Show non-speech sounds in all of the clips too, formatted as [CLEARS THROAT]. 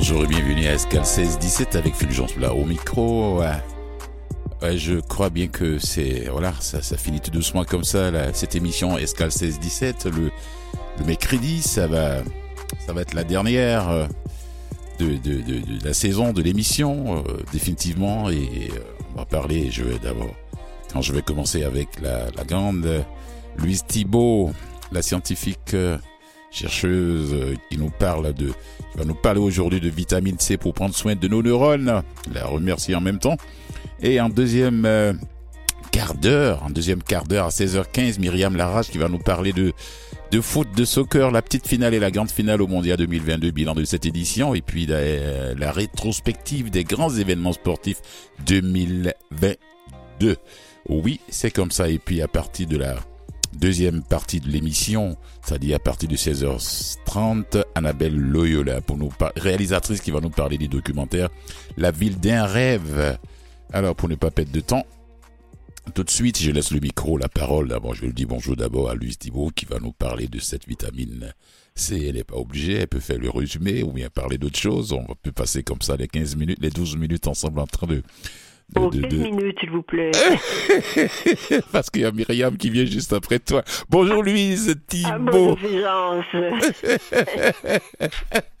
bonjour et bienvenue à Escal 16-17 avec Fulgence là au micro. Ouais, je crois bien que c'est voilà, ça, ça finit tout doucement comme ça cette émission Escal 16-17 le, mercredi, ça va ça va être la dernière euh, de, de, de, la saison de l'émission euh, définitivement et euh, on va parler. Je vais d'abord quand je vais commencer avec la grande Louise Thibault, la scientifique chercheuse euh, qui nous parle de, qui va nous parler aujourd'hui de vitamine C pour prendre soin de nos neurones. La remercier en même temps. Et en deuxième euh, quart d'heure, en deuxième quart d'heure à 16h15, Myriam Larrache qui va nous parler de de foot, de soccer, la petite finale et la grande finale au Mondial 2022, bilan de cette édition, et puis la, la rétrospective des grands événements sportifs 2022. Oui, c'est comme ça. Et puis à partir de la deuxième partie de l'émission, c'est-à-dire à partir de 16h30, Annabelle Loyola, pour nous réalisatrice qui va nous parler des documentaires La ville d'un rêve. Alors, pour ne pas perdre de temps, tout de suite, je laisse le micro, la parole. D'abord, je le dis bonjour d'abord à Louise Thibault qui va nous parler de cette vitamine C. Elle n'est pas obligée, elle peut faire le résumé ou bien parler d'autre chose. On peut passer comme ça les 15 minutes, les 12 minutes ensemble en train de Oh, 15 minutes, s'il vous plaît. [LAUGHS] Parce qu'il y a Myriam qui vient juste après toi. Bonjour Louise Thibault. Ah,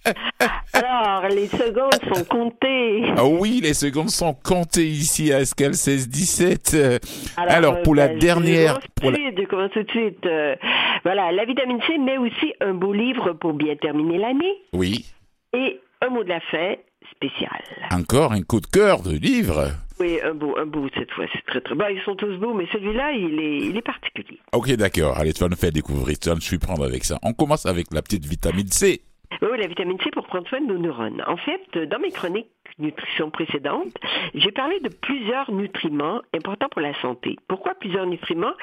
[LAUGHS] Alors, les secondes sont comptées. Ah oui, les secondes sont comptées ici à Escal 16-17. Alors, pour la ben, dernière... Je pour la... de commencer tout de suite. Euh, voilà, la vitamine C, mais aussi un beau livre pour bien terminer l'année. Oui. Et un mot de la fin spécial. Encore un coup de cœur de livre oui, un beau, un beau cette fois, c'est très très beau. Ils sont tous beaux, mais celui-là, il est, il est particulier. Ok, d'accord. Allez, tu vas nous faire découvrir, tu vas nous prendre avec ça. On commence avec la petite vitamine C. Oui, la vitamine C pour prendre soin de nos neurones. En fait, dans mes chroniques nutrition précédentes, j'ai parlé de plusieurs nutriments importants pour la santé. Pourquoi plusieurs nutriments?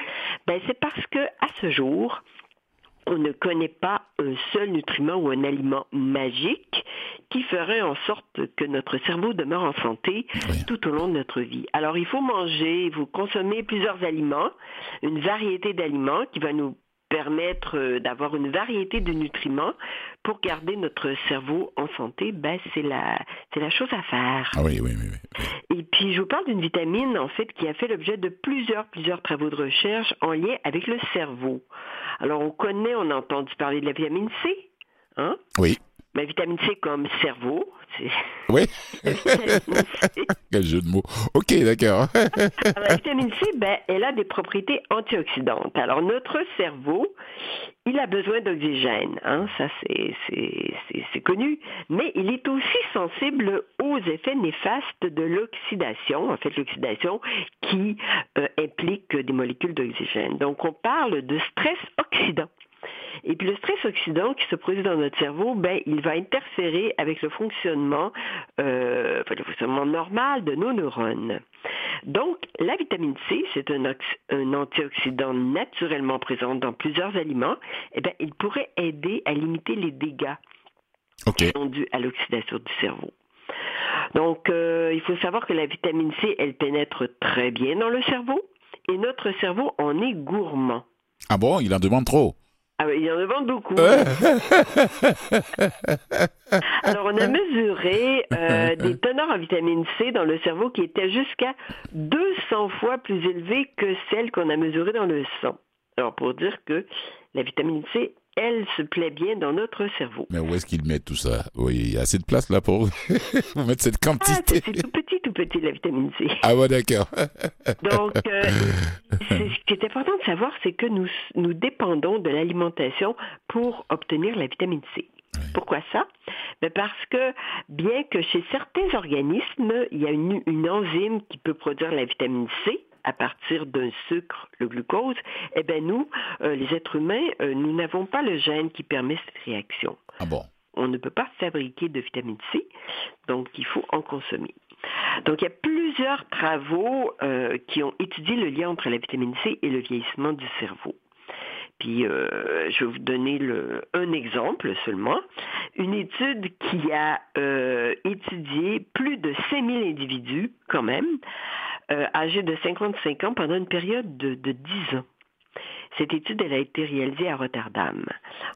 Ben, c'est parce que à ce jour, on ne connaît pas un seul nutriment ou un aliment magique qui ferait en sorte que notre cerveau demeure en santé tout au long de notre vie. Alors, il faut manger, vous consommer plusieurs aliments, une variété d'aliments qui va nous permettre euh, d'avoir une variété de nutriments pour garder notre cerveau en santé, ben c'est la c'est la chose à faire. Ah oui, oui, oui, oui. Et puis je vous parle d'une vitamine en fait qui a fait l'objet de plusieurs plusieurs travaux de recherche en lien avec le cerveau. Alors on connaît, on a entendu parler de la vitamine C, hein? Oui. La vitamine C comme cerveau. [LAUGHS] Oui. [LAUGHS] Quel jeu de mots. Ok, d'accord. la vitamine C, ben, elle a des propriétés antioxydantes. Alors, notre cerveau, il a besoin d'oxygène. Hein, ça, c'est connu. Mais il est aussi sensible aux effets néfastes de l'oxydation. En fait, l'oxydation qui euh, implique des molécules d'oxygène. Donc, on parle de stress oxydant. Et puis le stress oxydant qui se produit dans notre cerveau, ben, il va interférer avec le fonctionnement, euh, le fonctionnement normal de nos neurones. Donc, la vitamine C, c'est un, un, antioxydant naturellement présent dans plusieurs aliments. Eh bien, il pourrait aider à limiter les dégâts qui sont dus à l'oxydation du cerveau. Donc, euh, il faut savoir que la vitamine C, elle pénètre très bien dans le cerveau et notre cerveau en est gourmand. Ah bon, il en demande trop? Ah il y en demande beaucoup. [LAUGHS] Alors, on a mesuré euh, [LAUGHS] des teneurs en vitamine C dans le cerveau qui étaient jusqu'à 200 fois plus élevées que celles qu'on a mesurées dans le sang. Alors, pour dire que la vitamine C elle se plaît bien dans notre cerveau. Mais où est-ce qu'il met tout ça? Oui, il y a assez de place là pour [LAUGHS] mettre cette quantité. Ah, c'est tout petit, tout petit la vitamine C. Ah ouais, d'accord. Donc, euh, [LAUGHS] ce qui est important de savoir, c'est que nous, nous dépendons de l'alimentation pour obtenir la vitamine C. Pourquoi ça? Ben Parce que bien que chez certains organismes, il y a une, une enzyme qui peut produire la vitamine C, à partir d'un sucre, le glucose, eh bien nous, euh, les êtres humains, euh, nous n'avons pas le gène qui permet cette réaction. Ah bon? On ne peut pas fabriquer de vitamine C, donc il faut en consommer. Donc il y a plusieurs travaux euh, qui ont étudié le lien entre la vitamine C et le vieillissement du cerveau. Puis euh, je vais vous donner le, un exemple seulement. Une étude qui a euh, étudié plus de 5000 individus quand même, euh, âgés de 55 ans pendant une période de, de 10 ans. Cette étude, elle a été réalisée à Rotterdam,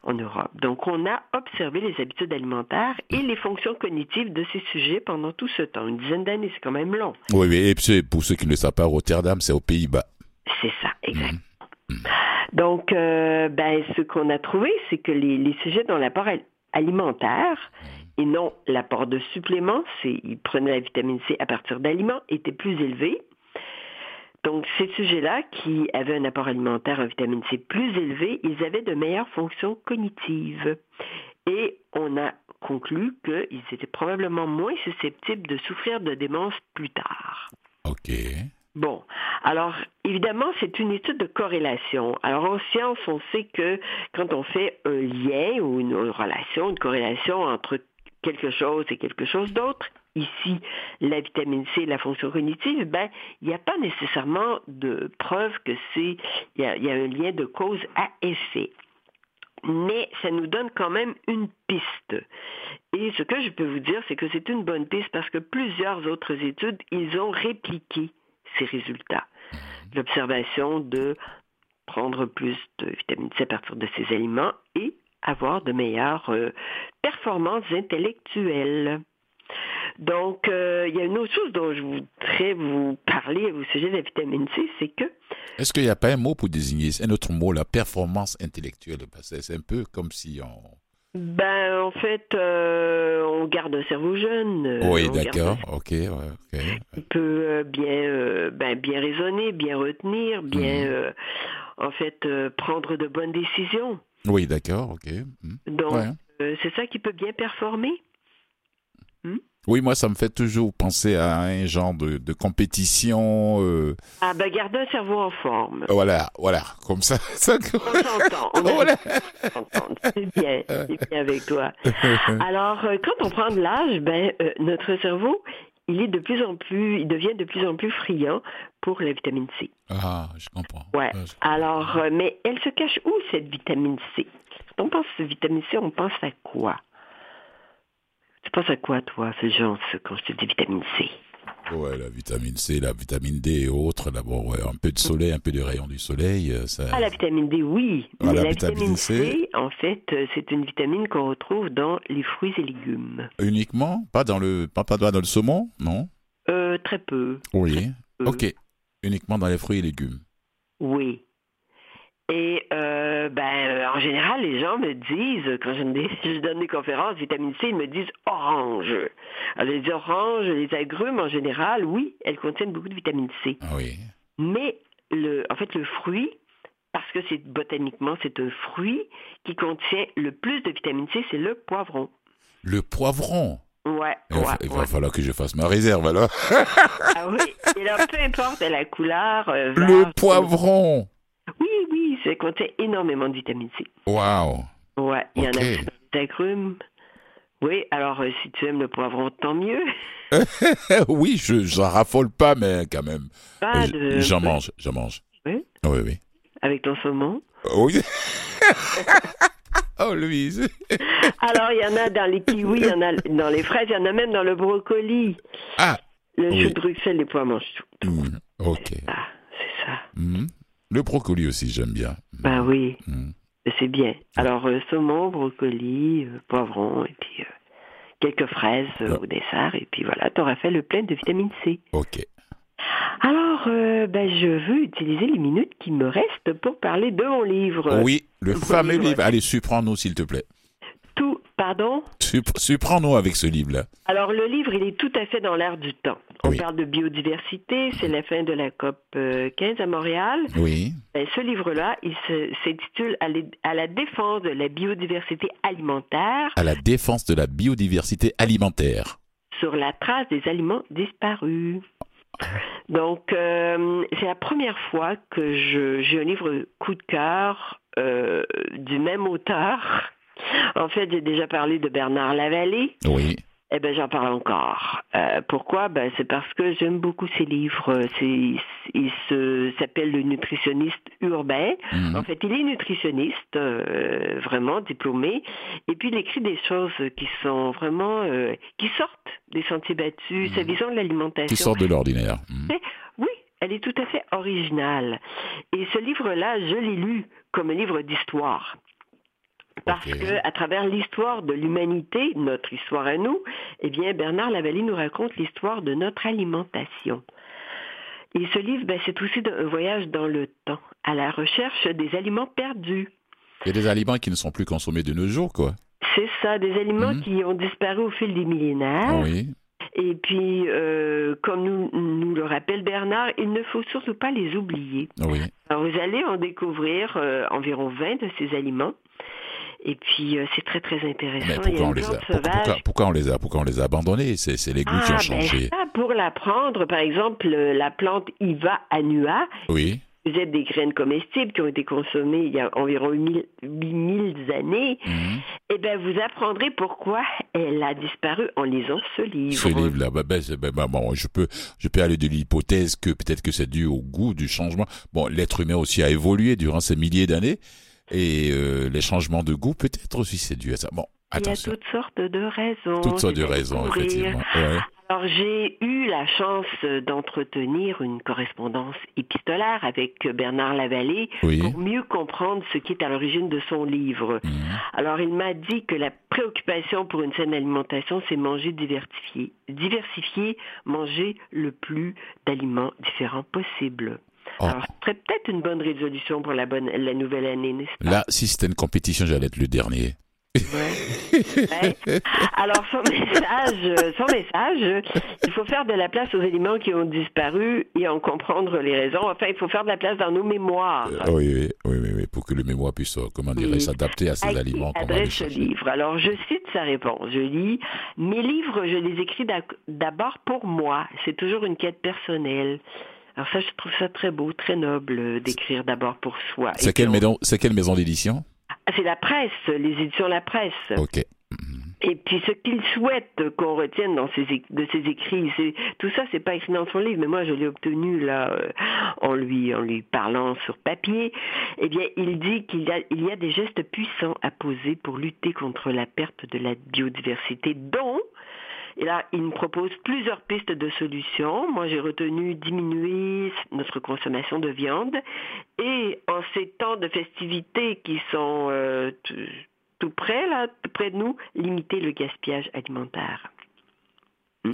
en Europe. Donc, on a observé les habitudes alimentaires et les fonctions cognitives de ces sujets pendant tout ce temps. Une dizaine d'années, c'est quand même long. Oui, oui. Et puis, pour ceux qui ne le savent pas, Rotterdam, c'est aux Pays-Bas. C'est ça, exact. Mhm. Donc, euh, ben, ce qu'on a trouvé, c'est que les, les sujets dans l'apport alimentaire et non l'apport de suppléments, c'est ils prenaient la vitamine C à partir d'aliments, étaient plus élevés. Donc, ces sujets-là, qui avaient un apport alimentaire en vitamine C plus élevé, ils avaient de meilleures fonctions cognitives. Et on a conclu qu'ils étaient probablement moins susceptibles de souffrir de démence plus tard. OK. Bon, alors évidemment, c'est une étude de corrélation. Alors en science, on sait que quand on fait un lien ou une relation, une corrélation entre quelque chose et quelque chose d'autre, ici la vitamine C, la fonction cognitive, ben il n'y a pas nécessairement de preuve que c'est il y, a, un lien de cause à effet. Mais ça nous donne quand même une piste. Et ce que je peux vous dire, c'est que c'est une bonne piste parce que plusieurs autres études, ils ont répliqué ces résultats. L'observation de prendre plus de vitamine C à partir de ces aliments et avoir de meilleures euh, performances intellectuelles. Donc, euh, il y a une autre chose dont je voudrais vous parler au sujet de la vitamine C, c'est que... Est-ce qu'il n'y a pas un mot pour désigner un autre mot, la performance intellectuelle? C'est un peu comme si on... Ben, en fait, euh, on garde un cerveau jeune. Oui, d'accord, ok, Il peut bien, ben, bien raisonner, bien retenir, bien, mhm. en fait, prendre de bonnes décisions. Oui, d'accord, ok. Hmm. Donc, euh, c'est ça qui peut bien performer? Hmm? Oui, moi, ça me fait toujours penser à un genre de, de compétition. Euh... Ah, ben, garder un cerveau en forme. Voilà, voilà, comme ça. ça... On s'entend, on [LAUGHS] voilà. C'est bien, c'est bien avec toi. [LAUGHS] Alors, euh, quand on prend de l'âge, ben, euh, notre cerveau, il est de plus en plus, il devient de plus en plus friand pour la vitamine C. Ah, je comprends. Ouais. Alors, euh, mais elle se cache où cette vitamine C? Quand on pense à vitamine C, on pense à quoi? Tu penses à quoi, toi, ce genre, quand je te dis vitamine C? Ouais, la vitamine C, la vitamine D et autres. D'abord, ouais, un peu de soleil, un peu de rayon du soleil. Euh, ça... Ah, la vitamine D, oui. Ah, Mais la, vitamine, C, en fait, euh, c'est une vitamine qu'on retrouve dans les fruits et légumes. Uniquement? Pas dans le, pas, pas dans le saumon, non? Euh, Très peu. Oui. Ok. Uniquement dans les fruits et légumes. Oui. Et euh, ben, en général, les gens me disent, quand je, [LAUGHS] donne des conférences, vitamine C, ils me disent orange. Alors, les oranges, les agrumes, en général, oui, elles contiennent beaucoup de vitamine C. Ah oui. Mais, le, en fait, le fruit, parce que c'est botaniquement, c'est un fruit qui contient le plus de vitamine C, c'est le poivron. Le poivron? Ouais, il, ouais, va, il va falloir que je fasse ma réserve alors. ah oui, et là, peu importe la couleur. Euh, le poivron Oui, oui, ça contient énormément de vitamine C. Waouh Ouais, il y en a plus d'agrumes. Oui, alors euh, si tu aimes le poivron, tant mieux. [LAUGHS] oui, je n'en raffole pas, mais quand même. J'en mange, j'en mange. Oui Oui, oui. Avec ton saumon Oui. [LAUGHS] oh, Louise. [LAUGHS] alors, il y en a dans les kiwis, il y en a dans les fraises, il y en a même dans le brocoli. Ah. Le chou de Bruxelles, les pois mangent tout. Mmh, ok. Ah, c'est ça. Mmh. Le brocoli aussi, j'aime bien. Bah oui. Mmh. C'est bien. Alors, euh, saumon, brocoli, euh, poivron, et puis euh, quelques fraises au dessert. Et puis voilà, tu auras fait le plein de vitamine C. OK. Alors, ben, je veux utiliser les minutes qui me restent pour parler de mon livre. Oui, le fameux livre. Allez, surprends-nous, s'il te plaît. Pardon Surprends-nous avec ce livre-là. Alors, le livre, il est tout à fait dans l'air du temps. On parle de biodiversité, c'est la fin de la COP 15 à Montréal. Oui. Ben, ce livre-là, il s'intitule à la défense de la biodiversité alimentaire. À la défense de la biodiversité alimentaire. Sur la trace des aliments disparus. Donc, euh, c'est la première fois que j'ai un livre coup de cœur euh, du même auteur. En fait, j'ai déjà parlé de Bernard Lavallée. Oui. Eh ben, j'en parle encore. Euh, pourquoi? Ben, c'est parce que j'aime beaucoup ses livres. C'est, il s'appelle le nutritionniste urbain. Mhm. En fait, il est nutritionniste, euh, vraiment diplômé, et puis il écrit des choses qui sont vraiment euh, qui sortent des sentiers battus. Sa mhm. vision de l'alimentation. Qui sortent de l'ordinaire. Mhm. Oui, elle est tout à fait originale. Et ce livre-là, je l'ai lu comme un livre d'histoire. Parce Ok. que à travers l'histoire de l'humanité, notre histoire à nous, eh bien Bernard Lavallée nous raconte l'histoire de notre alimentation. Et ce livre, ben, c'est aussi un voyage dans le temps, à la recherche des aliments perdus. A des aliments qui ne sont plus consommés de nos jours, quoi. C'est ça, des aliments Mhm. qui ont disparu au fil des millénaires. Oui. Et puis, euh, comme nous, nous le rappelle Bernard, il ne faut surtout pas les oublier. Oui. Alors, vous allez en découvrir euh, environ 20 de ces aliments. Et puis, euh, c'est très, très intéressant. Mais pourquoi on les a pourquoi, sauvage. pourquoi- pourquoi on les a pourquoi on les a abandonnés? C'est les goûts qui Ah, ont ben changé. ça, pour l'apprendre, par exemple, euh, la plante Iva annua, Oui. vous êtes des graines comestibles qui ont été consommées il y a environ 8000 8000 années. Mhm. Eh bien, vous apprendrez pourquoi elle a disparu en lisant ce livre. Ce livre-là, bah, c'est- bah, bah, bon, je peux, je peux aller de l'hypothèse que peut-être que c'est dû au goût du changement. Bon, l'être humain aussi a évolué durant ces milliers d'années et euh, les changements de goût peut-être aussi c'est dû à ça. Bon, Il y a attention, toutes sortes de raisons. toutes sortes de raisons effectivement. Ouais. Alors, j'ai eu la chance d'entretenir une correspondance épistolaire avec Bernard Lavallée Oui. pour mieux comprendre ce qui est à l'origine de son livre. Mhm. Alors, il m'a dit que la préoccupation pour une saine alimentation, c'est manger diversifié. Diversifier, manger le plus d'aliments différents possible. Oh. Alors, ce serait peut-être une bonne résolution pour la, bonne, la nouvelle année, n'est-ce pas? Là, si c'était une compétition, j'allais être le dernier. Ouais. Alors, son message, son message, il faut faire de la place aux aliments qui ont disparu et en comprendre les raisons. Enfin, il faut faire de la place dans nos mémoires. Euh, oui, oui, oui, oui, oui, pour que le mémoire puisse, euh, comment dirais Oui. s'adapter à ces à aliments adresse ce livre? Alors, je cite sa réponse. Je lis Mes livres, je les écris d'abord pour moi. C'est toujours une quête personnelle. Alors ça, je trouve ça très beau, très noble euh, d'écrire d'abord pour soi. C'est quelle on- maison, c'est quelle maison d'édition? Ah, C'est la presse, les éditions La Presse. Ok. Et puis ce qu'il souhaite qu'on retienne dans ses, de ses écrits, c'est tout ça, c'est pas écrit dans son livre, mais moi je l'ai obtenu là euh, en lui en lui parlant sur papier. Eh bien, il dit qu'il y a il y a des gestes puissants à poser pour lutter contre la perte de la biodiversité, dont et là, il me propose plusieurs pistes de solutions. Moi, j'ai retenu diminuer notre consommation de viande et en ces temps de festivités qui sont euh, tout- tout près, là, tout près de nous, limiter le gaspillage alimentaire.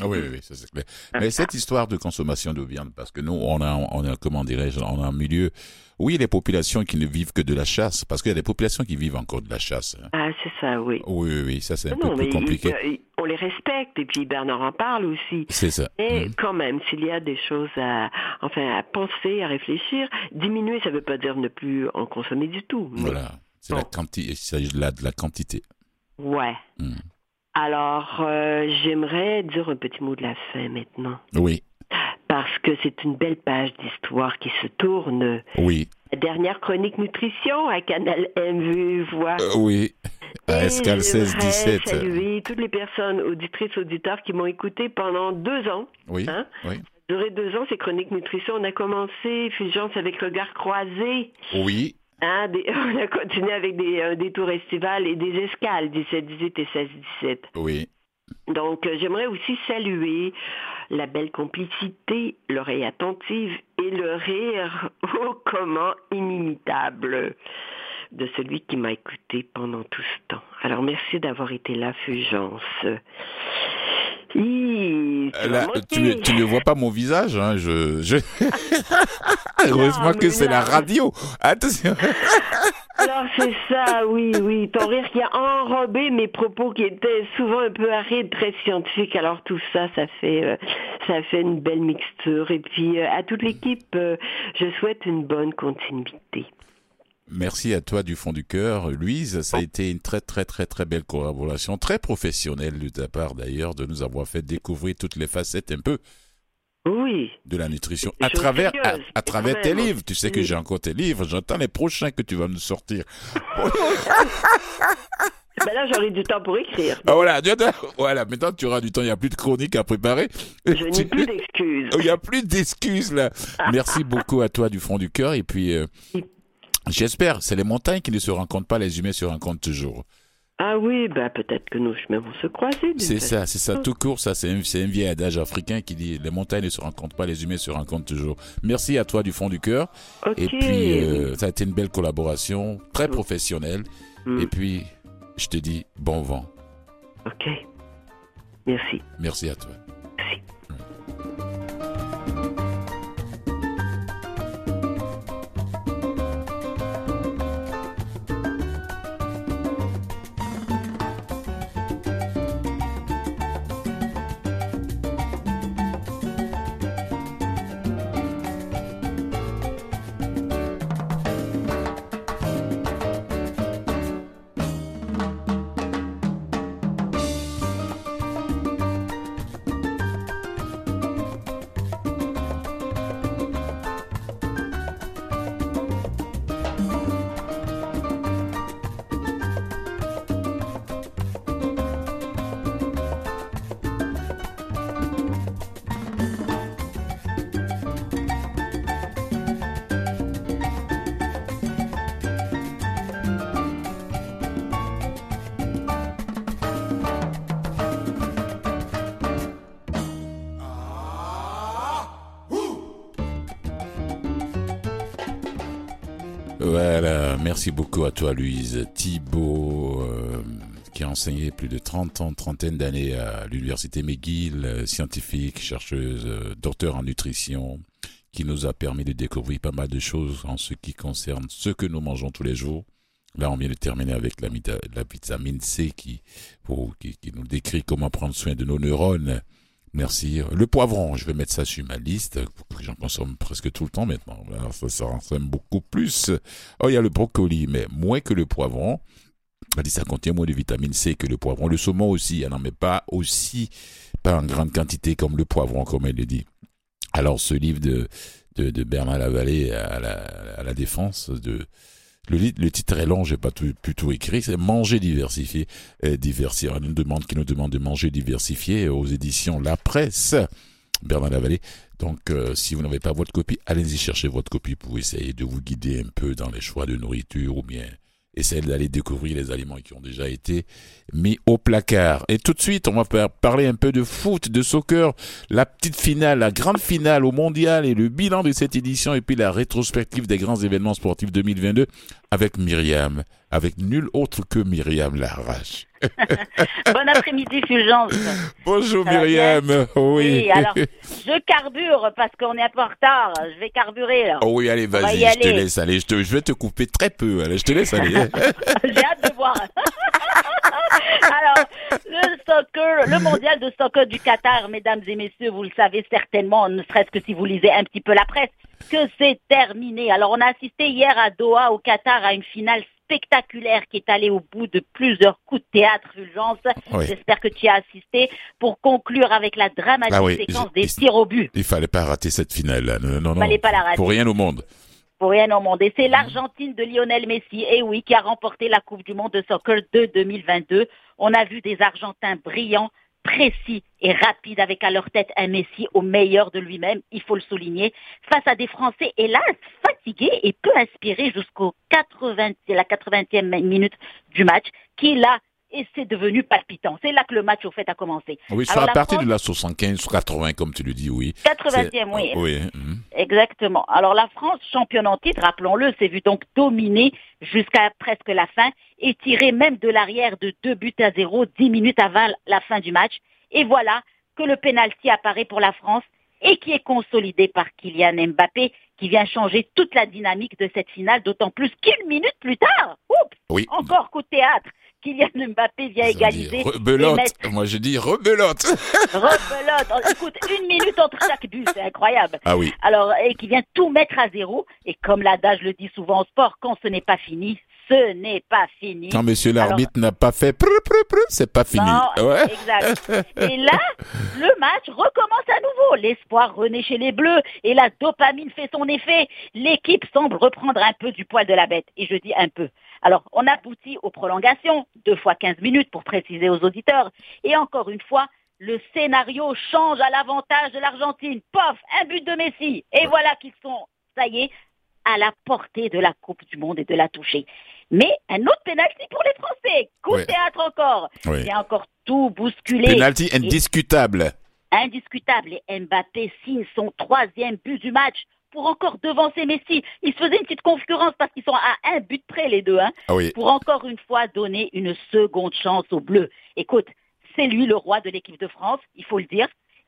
Ah oui, oui, oui, ça c'est clair. Mais cette histoire de consommation de viande, parce que nous, on a, on a, comment dirais-je, on a un milieu, oui, les populations qui ne vivent que de la chasse, parce qu'il y a des populations qui vivent encore de la chasse. hein. Ah, c'est ça, oui. Oui, oui, oui, ça c'est un Non, peu mais plus compliqué. il- on les respecte et puis Bernard en parle aussi. C'est ça. Mais Mhm. quand même, s'il y a des choses à, enfin, à penser, à réfléchir, diminuer, ça ne veut pas dire ne plus en consommer du tout. mais- Voilà. C'est la Bon. quantité, il s'agit là de la quantité. Ouais. Mhm. Alors, euh, j'aimerais dire un petit mot de la fin maintenant, Oui, parce que c'est une belle page d'histoire qui se tourne. oui, La dernière chronique nutrition à Canal MV Voix. euh, oui. À Escale 16 j'aimerais 17. saluer toutes les personnes, auditrices, auditeurs qui m'ont écouté pendant deux ans. Oui, Hein? oui. Duré deux ans, ces chroniques nutrition. On a commencé, Fulgence, avec Regard croisé. Oui, Hein, des- [LAUGHS] on a continué avec des, euh, des tours estivales et des escales 17-18 et 16-17. oui. Donc, euh, j'aimerais aussi saluer la belle complicité, l'oreille attentive et le rire [LAUGHS] ô comment inimitable de celui qui m'a écouté pendant tout ce temps. Alors, merci d'avoir été là, Fulgence. Hi, tu Là, m'as tu, manqué. tu ne vois pas mon visage, hein, je... je... [LAUGHS] Heureusement que c'est la radio. Attention. Alors c'est ça, oui, oui. Ton rire qui a enrobé mes propos qui étaient souvent un peu arides, très scientifiques. Alors tout ça, ça fait, euh, ça fait une belle mixture. Et puis euh, à toute l'équipe, euh, je souhaite une bonne continuité. Merci à toi du fond du cœur, Louise. Ça a été une très très très très belle collaboration, très professionnelle de ta part d'ailleurs, de nous avoir fait découvrir toutes les facettes un peu Oui. de la nutrition à travers à, travers tes livres. Tu sais que oui. j'ai encore tes livres. J'entends les prochains que tu vas nous sortir. [LAUGHS] Ben là, j'aurai du temps pour écrire. Ah, voilà, voilà. Maintenant, tu auras du temps. Il n'y a plus de chronique à préparer. Je n'ai plus d'excuses. [LAUGHS] Il n'y a plus d'excuses là. [LAUGHS] Merci beaucoup à toi du fond du cœur. Et puis, euh, j'espère, c'est les montagnes qui ne se rencontrent pas, les humains se rencontrent toujours. Ah oui, bah peut-être que nos chemins vont se croiser. C'est ça, c'est ça, tout court, ça, c'est un, un, vieil adage africain qui dit les montagnes ne se rencontrent pas, les humains se rencontrent toujours. Merci à toi du fond du cœur. Et puis, euh, ça a été une belle collaboration, très professionnelle. Mm. Et puis, je te dis bon vent. Ok. Merci. Merci à toi. Voilà, merci beaucoup à toi Louise Thibault, euh, qui a enseigné plus de 30 ans, trentaine d'années à l'université McGill, euh, scientifique, chercheuse, euh, docteur en nutrition, qui nous a permis de découvrir pas mal de choses en ce qui concerne ce que nous mangeons tous les jours. Là, on vient de terminer avec la, vitamine C qui, qui nous décrit comment prendre soin de nos neurones Merci. Le poivron, je vais mettre ça sur ma liste. J'en consomme presque tout le temps maintenant. ça, ça ressemble beaucoup plus. Oh, il y a le brocoli, mais moins que le poivron. On dit ça contient moins de vitamine C que le poivron. Le saumon aussi, elle n'en met pas aussi, pas en grande quantité comme le poivron, comme elle le dit. Alors, ce livre de, de, de Bernard Lavallée à la, à la défense de, le, titre est long, j'ai pas tout, pu tout écrire. C'est Manger diversifié, euh, diversifié. Une demande qui nous demande de manger diversifié aux éditions La Presse. Bernard Lavallée. Donc, euh, si vous n'avez pas votre copie, allez-y chercher votre copie pour essayer de vous guider un peu dans les choix de nourriture ou bien essayer d'aller découvrir les aliments qui ont déjà été mis au placard. Et tout de suite, on va parler un peu de foot, de soccer, la petite finale, la grande finale au mondial et le bilan de cette édition et puis la rétrospective des grands événements sportifs 2022 avec Myriam, avec nul autre que Myriam Larache. [LAUGHS] bon après-midi, Fulgence. Bonjour Myriam. [LAUGHS] Oui. alors, je carbure parce qu'on est un peu en retard. Je vais carburer. Là. Oh oui, allez, vas-y, je te laisse aller. Je, te, je, vais te couper très peu. Allez, je te laisse aller. [LAUGHS] J'ai hâte de voir. Alors, le soccer, le mondial de soccer du Qatar, mesdames et messieurs, vous le savez certainement, ne serait-ce que si vous lisez un petit peu la presse, que c'est terminé. Alors, on a assisté hier à Doha, au Qatar, à une finale spectaculaire qui est allé au bout de plusieurs coups de théâtre, Fulgence. J'espère que tu as assisté pour conclure avec la dramatique ah séquence des tirs au but. Il fallait pas rater cette finale. Non, non, fallait pas la rater. Pour rien au monde. Pour rien au monde. Et c'est l'Argentine de Lionel Messi, et oui, qui a remporté la Coupe du Monde de soccer de 2022. On a vu des Argentins brillants, précis et rapide avec à leur tête un Messi au meilleur de lui-même, il faut le souligner, face à des Français hélas fatigués et peu inspirés jusqu'au 80, la 80e minute du match, qui là et c'est devenu palpitant. C'est là que le match, au fait, a commencé. Oui, sur la, partie de la 75, 80, comme tu le dis, oui. 80e, oui. oui. Mhm. Exactement. Alors la France, championne en titre, rappelons-le, s'est vue donc dominée jusqu'à presque la fin et tirée même de l'arrière de deux buts à zéro, dix minutes avant la fin du match. Et voilà que le pénalty apparaît pour la France et qui est consolidé par Kylian Mbappé, qui vient changer toute la dynamique de cette finale, d'autant plus qu'une minute plus tard, oups, oui. encore coup de théâtre, Kylian Mbappé vient égaliser. Rebelote. Moi, je dis rebelote. [LAUGHS] rebelote. Oh, écoute, une minute entre chaque but, c'est incroyable. Ah oui. Alors, et qui vient tout mettre à zéro. Et comme l'adage le dit souvent au sport, quand ce n'est pas fini, ce n'est pas fini. Quand monsieur l'arbitre n'a pas fait c'est pas fini. Non, exact. [LAUGHS] Et là, le match recommence à nouveau. L'espoir renaît chez les Bleus et la dopamine fait son effet. L'équipe semble reprendre un peu du poil de la bête. Et je dis un peu. Alors, on aboutit aux prolongations, deux fois 15 minutes pour préciser aux auditeurs. Et encore une fois, le scénario change à l'avantage de l'Argentine. Pof, un but de Messi. Et voilà qu'ils sont, ça y est, à la portée de la Coupe du Monde et de la toucher. Mais un autre penalty pour les Français. Coup de théâtre encore. Il a encore tout bousculé. Penalty indiscutable. indiscutable. Et Mbappé signe son troisième but du match pour encore devancer Messi. Il se faisait une petite concurrence parce qu'ils sont à un but près les deux. Hein, ah Pour encore une fois donner une seconde chance aux Bleus. Écoute, c'est lui le roi de l'équipe de France, il faut le dire.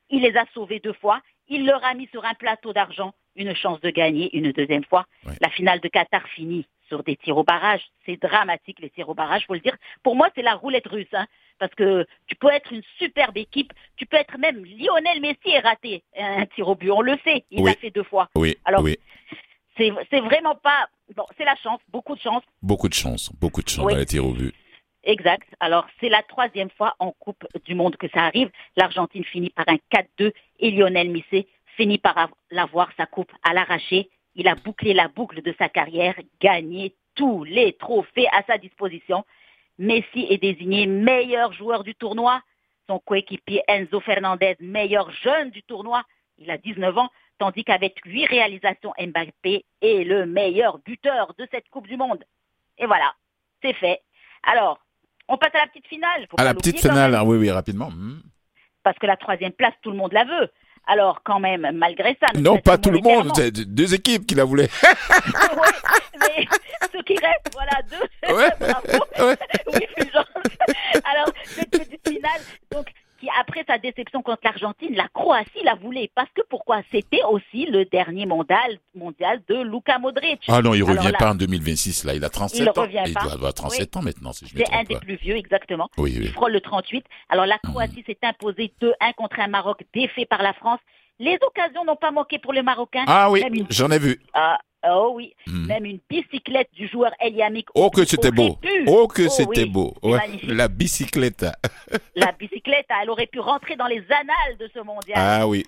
Il les a sauvés deux fois. Il leur a mis sur un plateau d'argent une chance de gagner une deuxième fois. La finale de Qatar finit sur des tirs au barrage. C'est dramatique les tirs au barrage, faut le dire. Pour moi, c'est la roulette russe, hein, parce que tu peux être une superbe équipe, tu peux être même Lionel Messi et raté un tir au but. On le sait, il l'a fait deux fois. Oui. Alors, oui. c'est vraiment pas bon. C'est la chance, beaucoup de chance. Beaucoup de chance, beaucoup de chance à les tirs au but. Exact. Alors, c'est la troisième fois en Coupe du Monde que ça arrive. L'Argentine finit par un 4-2 et Lionel Messi finit par avoir sa coupe à l'arraché. Il a bouclé la boucle de sa carrière, gagné tous les trophées à sa disposition. Messi est désigné meilleur joueur du tournoi. Son coéquipier Enzo Fernandez, meilleur jeune du tournoi. Il a 19 ans, tandis qu'avec huit réalisations, Mbappé est le meilleur buteur de cette Coupe du Monde. Et voilà, c'est fait. Alors, on passe à la petite finale. à la petite finale, oui, oui, rapidement. Hmm. Parce que la troisième place, tout le monde la veut. Alors, quand même, malgré ça. Non, pas tout le monde, c'est deux équipes [LAUGHS] qui la voulaient. oui, mais ceux qui restent, voilà, deux. Ouais. [LAUGHS] Bravo. [LAUGHS] Oui, Alors, cette petite finale, donc, qui, après sa déception contre l'Argentine, la Croatie la voulait. Parce que pourquoi? C'était aussi le dernier mondial, mondial de Luka Modric. Ah non, il ne revient pas en 2026, là. Il a 37 il ans. Revient il doit avoir 37 ans maintenant, si je C'est un des plus vieux, exactement. Oui, oui. Il frôle le 38. Alors la Croatie s'est imposée 2-1 contre un Maroc défait par la France. Les occasions n'ont pas manqué pour les Marocains. Ah oui, j'en ai vu. Ah, Oh oui, hmm. même une bicyclette du joueur Eliamic. Oh que c'était beau. Oh que oh c'était beau. La bicyclette. [LAUGHS] la bicyclette, elle aurait pu rentrer dans les annales de ce mondial. Ah oui.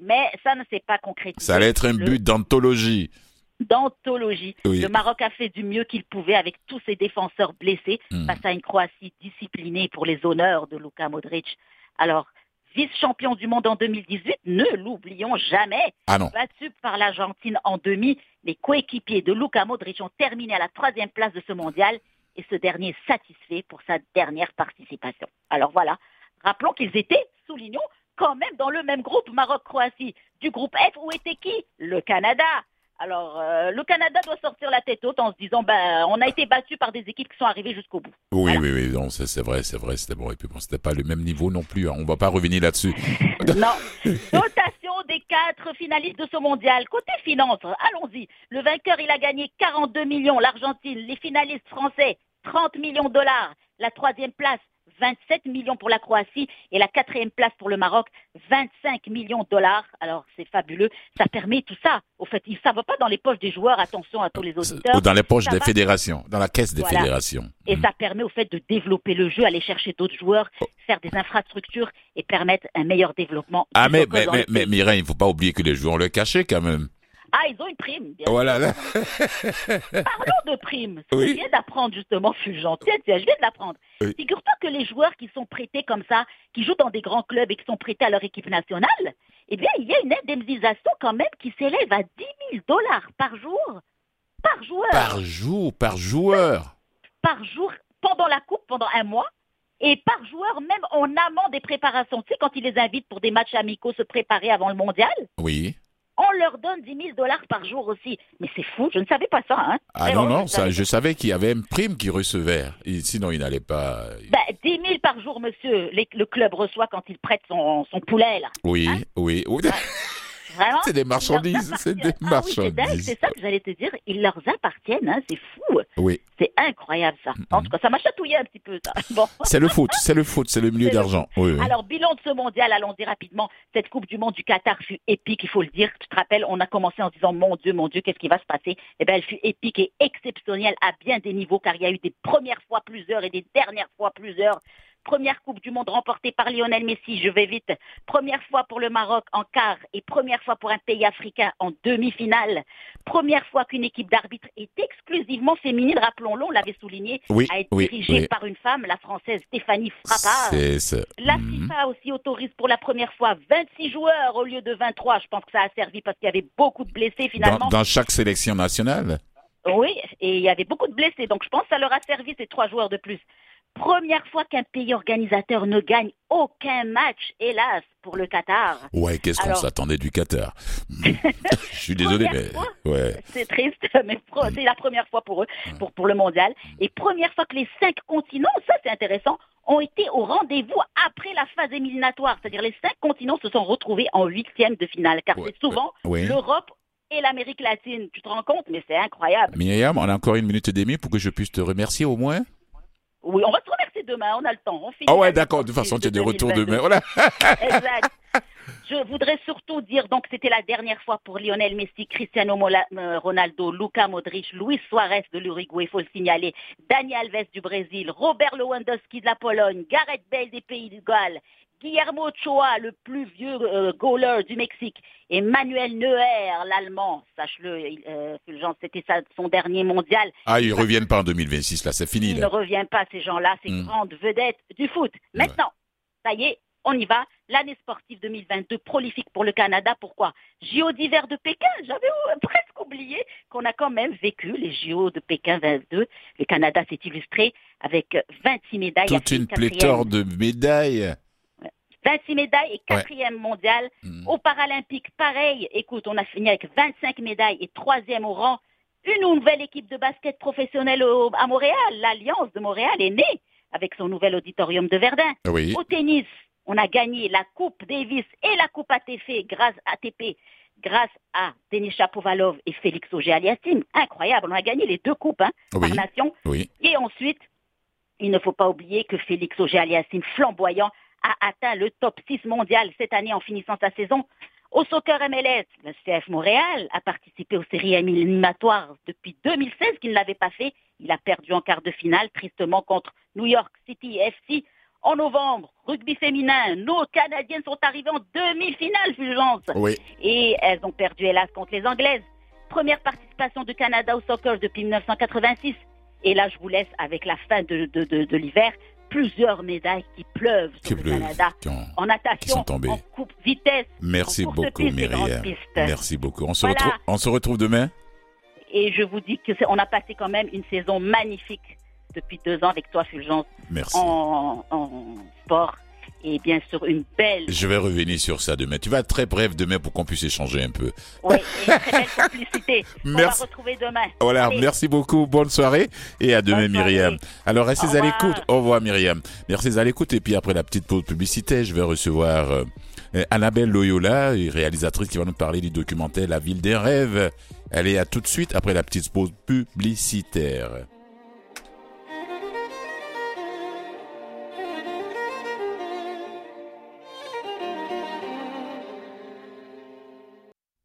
mais ça ne s'est pas concrétisé. Ça allait être un but d'anthologie. D'anthologie. Le Maroc a fait du mieux qu'il pouvait avec tous ses défenseurs blessés hmm. face à une Croatie disciplinée pour les honneurs de Luka Modric. Alors, vice-champion du monde en 2018, ne l'oublions jamais. Ah Battu par l'Argentine en demi, les coéquipiers de Luka Modric ont terminé à la troisième place de ce mondial et ce dernier est satisfait pour sa dernière participation. Alors voilà, rappelons qu'ils étaient, soulignons, quand même dans le même groupe Maroc-Croatie. Du groupe F, où était qui? Le Canada. Alors, euh, le Canada doit sortir la tête haute en se disant, ben, on a été battu par des équipes qui sont arrivées jusqu'au bout. Oui, oui, oui, non, c'est vrai, c'est vrai, c'était bon. Et puis bon, c'était pas le même niveau non plus. Hein. On va pas revenir là-dessus. [LAUGHS] non. Notation des quatre finalistes de ce mondial. Côté finance, allons-y. Le vainqueur, il a gagné 42 millions. L'Argentine, les finalistes français, 30 millions de dollars. La troisième place, 27 millions pour la Croatie et la quatrième place pour le Maroc, 25 millions de dollars. Alors c'est fabuleux. Ça permet tout ça. Au fait, ça ne va pas dans les poches des joueurs. Attention à tous les auditeurs. Ou dans les poches des fédérations, dans la caisse des fédérations. Et mm. ça permet au fait de développer le jeu, aller chercher d'autres joueurs, oh. faire des infrastructures et permettre un meilleur développement. Ah mais mais, mais, mais Mireille, il ne faut pas oublier que les joueurs le cachaient quand même. Ah, ils ont une prime. voilà. [LAUGHS] Parlons de prime. Je viens d'apprendre justement, Fulgent. Tiens, tiens, je viens de l'apprendre. Figure-toi que les joueurs qui sont prêtés comme ça, qui jouent dans des grands clubs et qui sont prêtés à leur équipe nationale, eh bien, il y a une indemnisation quand même qui s'élève à 10 000 dollars par jour. Par joueur. Par jour, par joueur. Par jour, pendant la coupe, pendant un mois. Et par joueur, même en amont des préparations. Tu sais, quand ils les invitent pour des matchs amicaux se préparer avant le mondial. Oui on leur donne 10 000 dollars par jour aussi. Mais c'est fou, je ne savais pas ça. Hein. Ah non, non, je, ça, savais, je savais qu'il y avait une prime qui recevait. sinon, il n'allait pas... Ben, 10 000 par jour, monsieur, le club reçoit quand il prête son, poulet, là. Oui, hein? oui. oui. [LAUGHS] C'est des marchandises, c'est des ah marchandises. c'est ça que j'allais te dire, ils leur appartiennent, hein, c'est fou. Oui. C'est incroyable ça. En tout cas, ça m'a chatouillé un petit peu ça. [LAUGHS] Bon. C'est le foot, c'est le foot, c'est le milieu d'argent. Alors, bilan de ce mondial, allons-y rapidement. Cette Coupe du Monde du Qatar fut épique, il faut le dire. Tu te rappelles, on a commencé en disant mon Dieu, mon Dieu, qu'est-ce qui va se passer? Eh bien, elle fut épique et exceptionnelle à bien des niveaux, car il y a eu des premières fois plusieurs et des dernières fois plusieurs Première Coupe du Monde remportée par Lionel Messi, je vais vite. Première fois pour le Maroc en quart et première fois pour un pays africain en demi-finale. Première fois qu'une équipe d'arbitres est exclusivement féminine, rappelons-le, on l'avait souligné, oui, a été dirigée par une femme, la française Stéphanie Frappard. La mhm. FIFA aussi autorise pour la première fois 26 joueurs au lieu de 23. Je pense que ça a servi parce qu'il y avait beaucoup de blessés finalement. dans chaque sélection nationale? Oui, et il y avait beaucoup de blessés, donc je pense que ça leur a servi ces trois joueurs de plus. Première fois qu'un pays organisateur ne gagne aucun match, hélas, pour le Qatar. Ouais, qu'est-ce qu'on s'attendait du Qatar? [LAUGHS] Je suis désolé, mais ouais. c'est triste, mais c'est la première fois pour eux, pour, pour le mondial. Et première fois que les cinq continents, ça c'est intéressant, ont été au rendez-vous après la phase éliminatoire. C'est-à-dire les cinq continents se sont retrouvés en huitième de finale, car c'est souvent l'Europe et l'Amérique latine. Tu te rends compte, mais c'est incroyable. Myriam, on a encore une minute et demie pour que je puisse te remercier au moins. Oui, on va se remercier demain, on a le temps. On ah ouais, d'accord, de toute façon, tu as des retours demain. Voilà. [LAUGHS] exact. Je voudrais surtout dire, donc c'était la dernière fois pour Lionel Messi, Cristiano euh, Ronaldo, Luca Modric, Luis Suarez de l'Uruguay, il faut le signaler, Daniel Alves du Brésil, Robert Lewandowski de la Pologne, Gareth Bale des Pays du Galles, Guillermo Ochoa, le plus vieux euh, goaler du Mexique, et Manuel Neuer, l'Allemand, sache-le, euh, c'était son dernier mondial. Ah, ils ne reviennent pas en 2026, là, c'est fini. Ils ne reviennent pas, ces gens-là, ces hmm. grandes vedettes du foot. Maintenant, ça y est, on y va. L'année sportive 2022 prolifique pour le Canada. Pourquoi? JO d'hiver de Pékin. J'avais [LAUGHS] presque oublié qu'on a quand même vécu les JO de Pékin 22. Le Canada s'est illustré avec 26 médailles. Toute une pléthore de médailles. 26 médailles et quatrième mondial. Hmm. Aux Paralympiques, pareil. Écoute, on a fini avec 25 médailles et troisième au rang. Une nouvelle équipe de basket professionnelle à Montréal. L'Alliance de Montréal est née avec son nouvel auditorium de Verdun. Au tennis, on a gagné la Coupe Davis et la Coupe ATP grâce, ATP, grâce à Denis Chapovalov et Félix Auger-Aliassime. Incroyable, on a gagné les deux coupes hein, par nation. Et ensuite, il ne faut pas oublier que Félix Auger-Aliassime, flamboyant, a atteint le top 6 mondial cette année en finissant sa saison. Au soccer MLS, le CF Montréal a participé aux séries éliminatoires depuis 2016 qu'il ne l'avait pas fait. Il a perdu en quart de finale tristement contre New York City FC en novembre, rugby féminin, nos Canadiennes sont arrivées en demi-finale, Fulgence. Oui. Et elles ont perdu, hélas, contre les Anglaises. Première participation du Canada au soccer depuis 1986. Et là, je vous laisse avec la fin de, de, l'hiver. Plusieurs médailles qui pleuvent sur le Canada. en natation, en coupe vitesse. Merci beaucoup, Myriam. Merci beaucoup. On se, retrouve, on se retrouve demain? Et je vous dis qu'on a passé quand même une saison magnifique depuis deux ans avec toi, Fulgence. Merci. En, sport. Et bien sûr, une belle. Je vais revenir sur ça demain. Tu vas être très bref demain pour qu'on puisse échanger un peu. Oui, et une très belle complicité. Merci. [LAUGHS] On va retrouver demain. Voilà, merci beaucoup. Bonne soirée et à demain, Myriam. Alors, restez à l'écoute. Au revoir, Myriam. Merci à l'écoute. Et puis, après la petite pause publicité, je vais recevoir euh, Annabelle Loyola, réalisatrice qui va nous parler du documentaire La ville des rêves. Elle est à tout de suite après la petite pause publicitaire.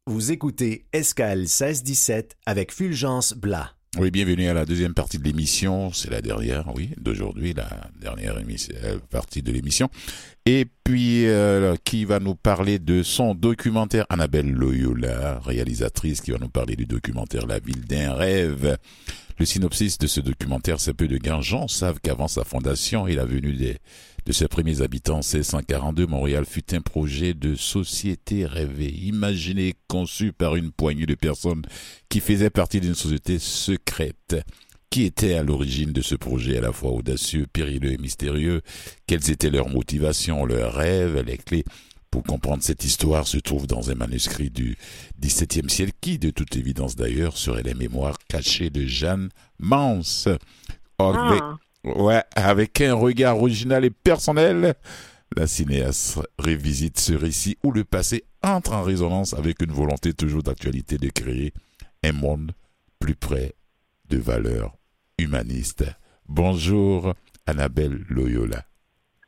Vous écoutez Escale 1617 avec Fulgence Blas. Oui, bienvenue à la deuxième partie de l'émission. C'est la dernière, oui, d'aujourd'hui, la dernière euh, partie de l'émission. Et puis, euh, qui va nous parler de son documentaire, Annabelle Loyola, réalisatrice, qui va nous parler du documentaire La ville d'un rêve. Le synopsis de ce documentaire, c'est peu de. Gens savent qu'avant sa fondation et la venue des de ses premiers habitants en 1642, Montréal fut un projet de société rêvée, imaginé, conçu par une poignée de personnes qui faisaient partie d'une société secrète. Qui était à l'origine de ce projet à la fois audacieux, périlleux et mystérieux Quelles étaient leurs motivations, leurs rêves? Les clés pour comprendre cette histoire se trouvent dans un manuscrit du XVIIe siècle qui, de toute évidence d'ailleurs, serait les mémoires cachées de Jeanne Mans. Ah. Ouais, avec un regard original et personnel, la cinéaste révisite ce récit où le passé entre en résonance avec une volonté toujours d'actualité de créer un monde plus près de valeurs humanistes. Bonjour Annabelle Loyola.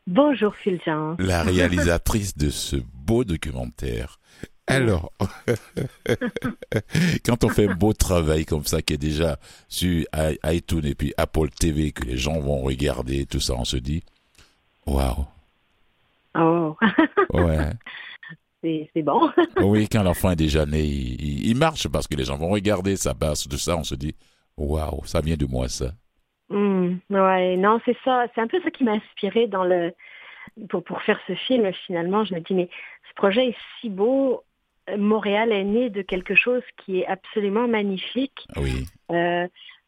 Bonjour Fulgence. La [LAUGHS] réalisatrice de ce beau documentaire alors, [LAUGHS] quand on fait un beau travail comme ça, qui est déjà sur iTunes et puis Apple TV, que les gens vont regarder, tout ça, on se dit, waouh. Oh. ouais. [LAUGHS] C'est bon. oui, quand l'enfant est déjà né, il, marche parce que les gens vont regarder sa base, tout ça, on se dit, waouh, ça vient de moi, ça. Mmh, ouais, non, c'est ça. C'est un peu ça qui m'a inspiré dans le. Pour, pour faire ce film, finalement, je me dis, mais ce projet est si beau, Montréal est né de quelque chose qui est absolument magnifique. Oui. Euh,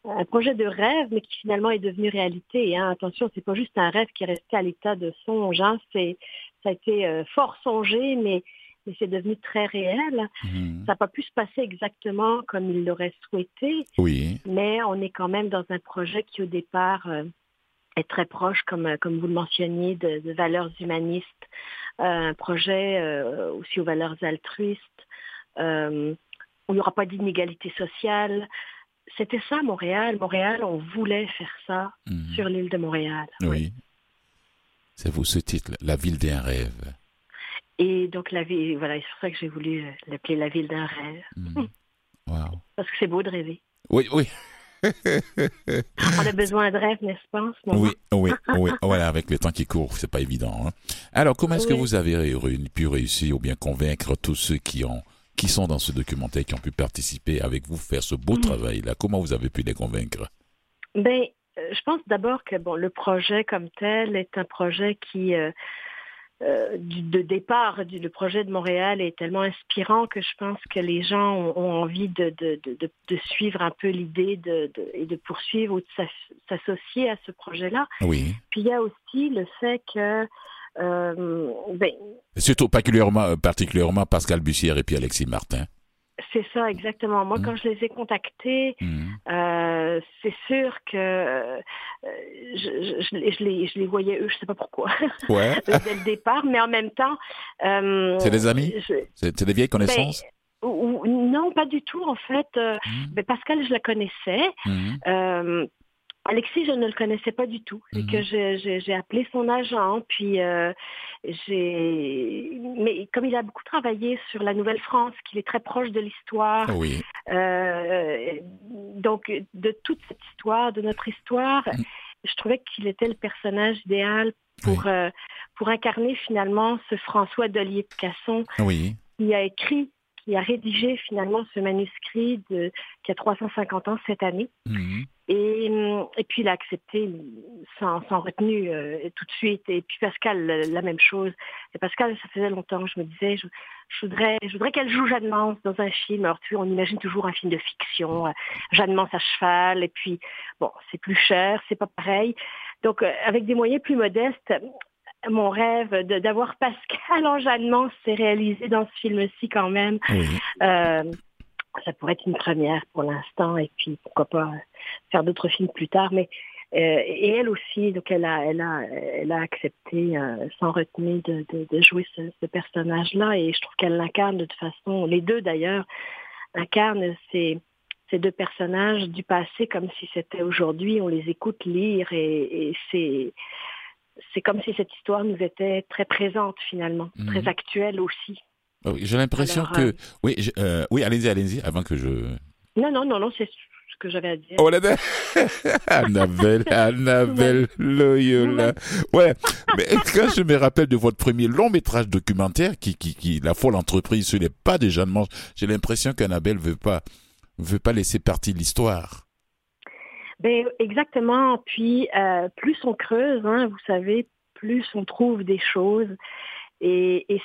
un projet de rêve, mais qui finalement est devenu réalité. Hein. Attention, c'est pas juste un rêve qui est resté à l'état de songe. Hein. C'est, ça a été euh, fort songé, mais, mais c'est devenu très réel. Mhm. Ça n'a pas pu se passer exactement comme il l'aurait souhaité, Oui. mais on est quand même dans un projet qui, au départ, euh, est très proche, comme, comme vous le mentionniez, de, de valeurs humanistes. Un projet euh, aussi aux valeurs altruistes, euh, où il n'y aura pas d'inégalité sociale. C'était ça, Montréal. Montréal, on voulait faire ça Mhm. sur l'île de Montréal. Oui. C'est vous ce titre, La ville d'un rêve. Et donc, la ville, voilà, c'est pour ça que j'ai voulu euh, l'appeler la ville d'un rêve. Mhm. [LAUGHS] Wow. Parce que c'est beau de rêver. Oui, oui. [LAUGHS] On a besoin de rêve, n'est-ce pas? Oui, oui, [LAUGHS] oui. Voilà, avec le temps qui court, c'est pas évident. hein. Alors, comment est-ce que vous avez pu réussir ou bien convaincre tous ceux qui ont qui sont dans ce documentaire, qui ont pu participer avec vous, faire ce beau Mhm. travail-là? Comment vous avez pu les convaincre? Ben, euh, je pense d'abord que bon, le projet comme tel est un projet qui, euh, euh, du, de départ, du, le projet de Montréal est tellement inspirant que je pense que les gens ont, ont envie de, de, de, de- de suivre un peu l'idée et de poursuivre ou de s'ass- s'associer à ce projet-là. Oui. Puis il y a aussi le fait que euh, ben, Surtout particulièrement, euh, particulièrement Pascal Bussière et puis Alexis Martin. C'est ça exactement. Moi, quand je les ai contactés, Mhm. Euh, c'est sûr que euh, je, je- je les- je voyais eux, je sais pas pourquoi, [LAUGHS] Ouais. dès le départ, mais en même temps. euh, C'est des amis? je- C'est des vieilles connaissances? ou- ou- Non, pas du tout en fait. Mhm. ben, Pascal, je la connaissais. Mhm. Alexis, je ne le connaissais pas du tout. C'est Mhm. que j'ai- appelé son agent, puis euh, j'ai. Mais comme il a beaucoup travaillé sur la Nouvelle-France, qu'il est très proche de l'histoire, Oui. euh, donc, de toute cette histoire, de notre histoire, Mm. je trouvais qu'il était le personnage idéal pour, euh, pour incarner finalement ce François Delier de Casson Oui. qui a écrit, qui a rédigé finalement ce manuscrit de, qui a 350 ans cette année. Mhm. Et, hum, et puis il a accepté sans, sans retenue euh, tout de suite. Et puis Pascal, la, la même chose. Et Pascal, ça faisait longtemps que je me disais, je, je voudrais, je voudrais qu'elle joue Jeanne Mance dans un film. Alors tu sais, on imagine toujours un film de fiction, euh, Jeanne Mance à cheval. Et puis, bon, c'est plus cher, c'est pas pareil. Donc euh, avec des moyens plus modestes, mon rêve de- d'avoir Pascal en Jeanne Mance s'est réalisé dans ce film-ci quand même. Oui. Euh, ça pourrait être une première pour l'instant et puis pourquoi pas faire d'autres films plus tard. Mais euh, et elle aussi, donc elle a, elle a, elle a accepté euh, sans retenue de, de, de jouer ce, ce personnage-là et je trouve qu'elle l'incarne de toute façon. Les deux d'ailleurs incarnent ces, ces deux personnages du passé comme si c'était aujourd'hui. On les écoute lire et, et c'est c'est comme si cette histoire nous était très présente finalement, Mhm. très actuelle aussi. Oh, J'ai l'impression Alors, que... euh, Oui, je- euh, oui allez-y, allez-y, avant que je... Non, non, non, non, c'est ce que j'avais à dire. Oh là là [LAUGHS] Annabelle, Annabelle Loyola. Ouais, mais quand je me rappelle de votre premier long métrage documentaire, qui, qui, qui, La folle entreprise sur les pas des Jeanne Mance, j'ai l'impression qu'Annabelle veut pas, veut pas laisser partie de l'histoire. Ben, exactement. Puis, euh, plus on creuse, hein, vous savez, plus on trouve des choses. Et, et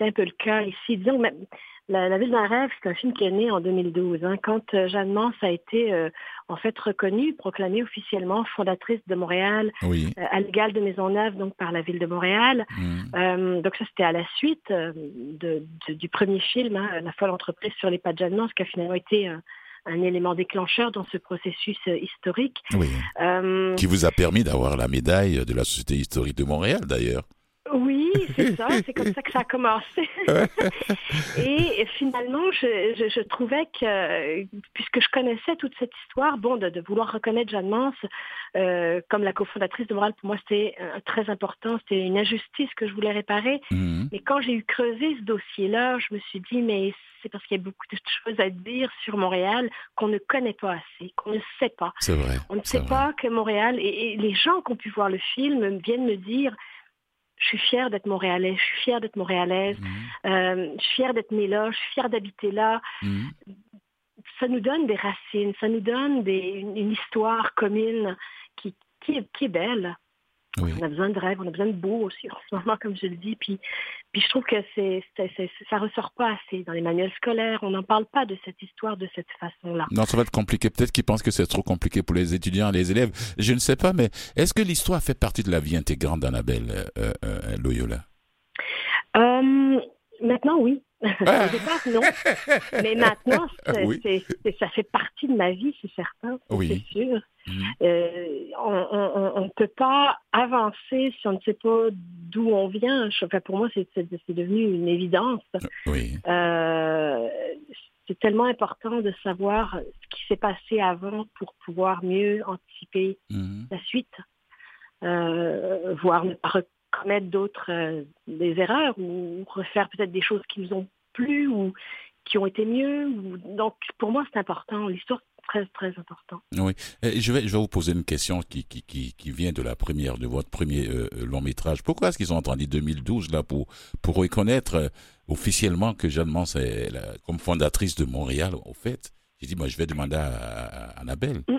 un peu le cas ici. Disons, même, la, la ville d'un rêve, c'est un film qui est né en 2012. hein, quand euh, Jeanne Mance a été euh, en fait reconnue, proclamée officiellement fondatrice de Montréal, Oui. euh, à l'égal de Maisonneuve, donc par la ville de Montréal. Mhm. Euh, donc ça, c'était à la suite euh, de, de- du premier film, hein, La folle entreprise sur les pas de Jeanne Mance, qui a finalement été euh, un élément déclencheur dans ce processus euh, historique. Oui. Euh, Qui vous a permis d'avoir la médaille de la Société historique de Montréal, d'ailleurs. Oui, c'est ça, [LAUGHS] c'est comme ça que ça a commencé. [LAUGHS] et finalement, je, je, je trouvais que, puisque je connaissais toute cette histoire, bon, de, de vouloir reconnaître Jeanne Mance euh, comme la cofondatrice de Montréal, pour moi, c'était euh, très important, c'était une injustice que je voulais réparer. Mhm. Mais quand j'ai eu creusé ce dossier-là, je me suis dit, mais c'est parce qu'il y a beaucoup de choses à dire sur Montréal qu'on ne connaît pas assez, qu'on ne sait pas. C'est vrai. On ne sait vrai. pas que Montréal, et, et les gens qui ont pu voir le film viennent me dire, je suis fière d'être montréalais, je suis fière d'être montréalaise, Mhm. euh, je suis fière d'être née là, je suis fière d'habiter là. Mhm. Ça nous donne des racines, ça nous donne des, une, une histoire commune qui, qui, est, qui est belle. Oui. On a besoin de rêve, on a besoin de beau aussi en ce moment, comme je le dis. Puis, Puis je trouve que c'est, ça ressort pas assez dans les manuels scolaires. On n'en parle pas de cette histoire de cette façon-là. Non, ça va être compliqué. Peut-être qu'ils pensent que c'est trop compliqué pour les étudiants les élèves. Je ne sais pas, mais est-ce que l'histoire fait partie de la vie intégrante d'Annabelle euh, euh, Loyola? Maintenant, oui. Au départ, non. Mais maintenant, [LAUGHS] ça fait partie de ma vie, c'est certain. C'est sûr. Mhm. Euh, on ne peut pas avancer si on ne sait pas d'où on vient. Enfin, pour moi, c'est devenu une évidence. Oui. Euh, c'est tellement important de savoir ce qui s'est passé avant pour pouvoir mieux anticiper mhm. la suite, euh, voire ne pas commettre d'autres des erreurs ou refaire peut-être des choses qui nous ont plu ou qui ont été mieux. Donc, pour moi, c'est important. L'histoire, très, très important. Oui. je vais, je vais vous poser une question qui, qui, qui, vient de la première, de votre premier euh, long métrage. Pourquoi est-ce qu'ils ont entendu 2012 là pour, pour reconnaître euh, officiellement que Jeanne Mance est comme fondatrice de Montréal, au fait? J'ai dit, moi, je vais demander à, Annabelle. Mm.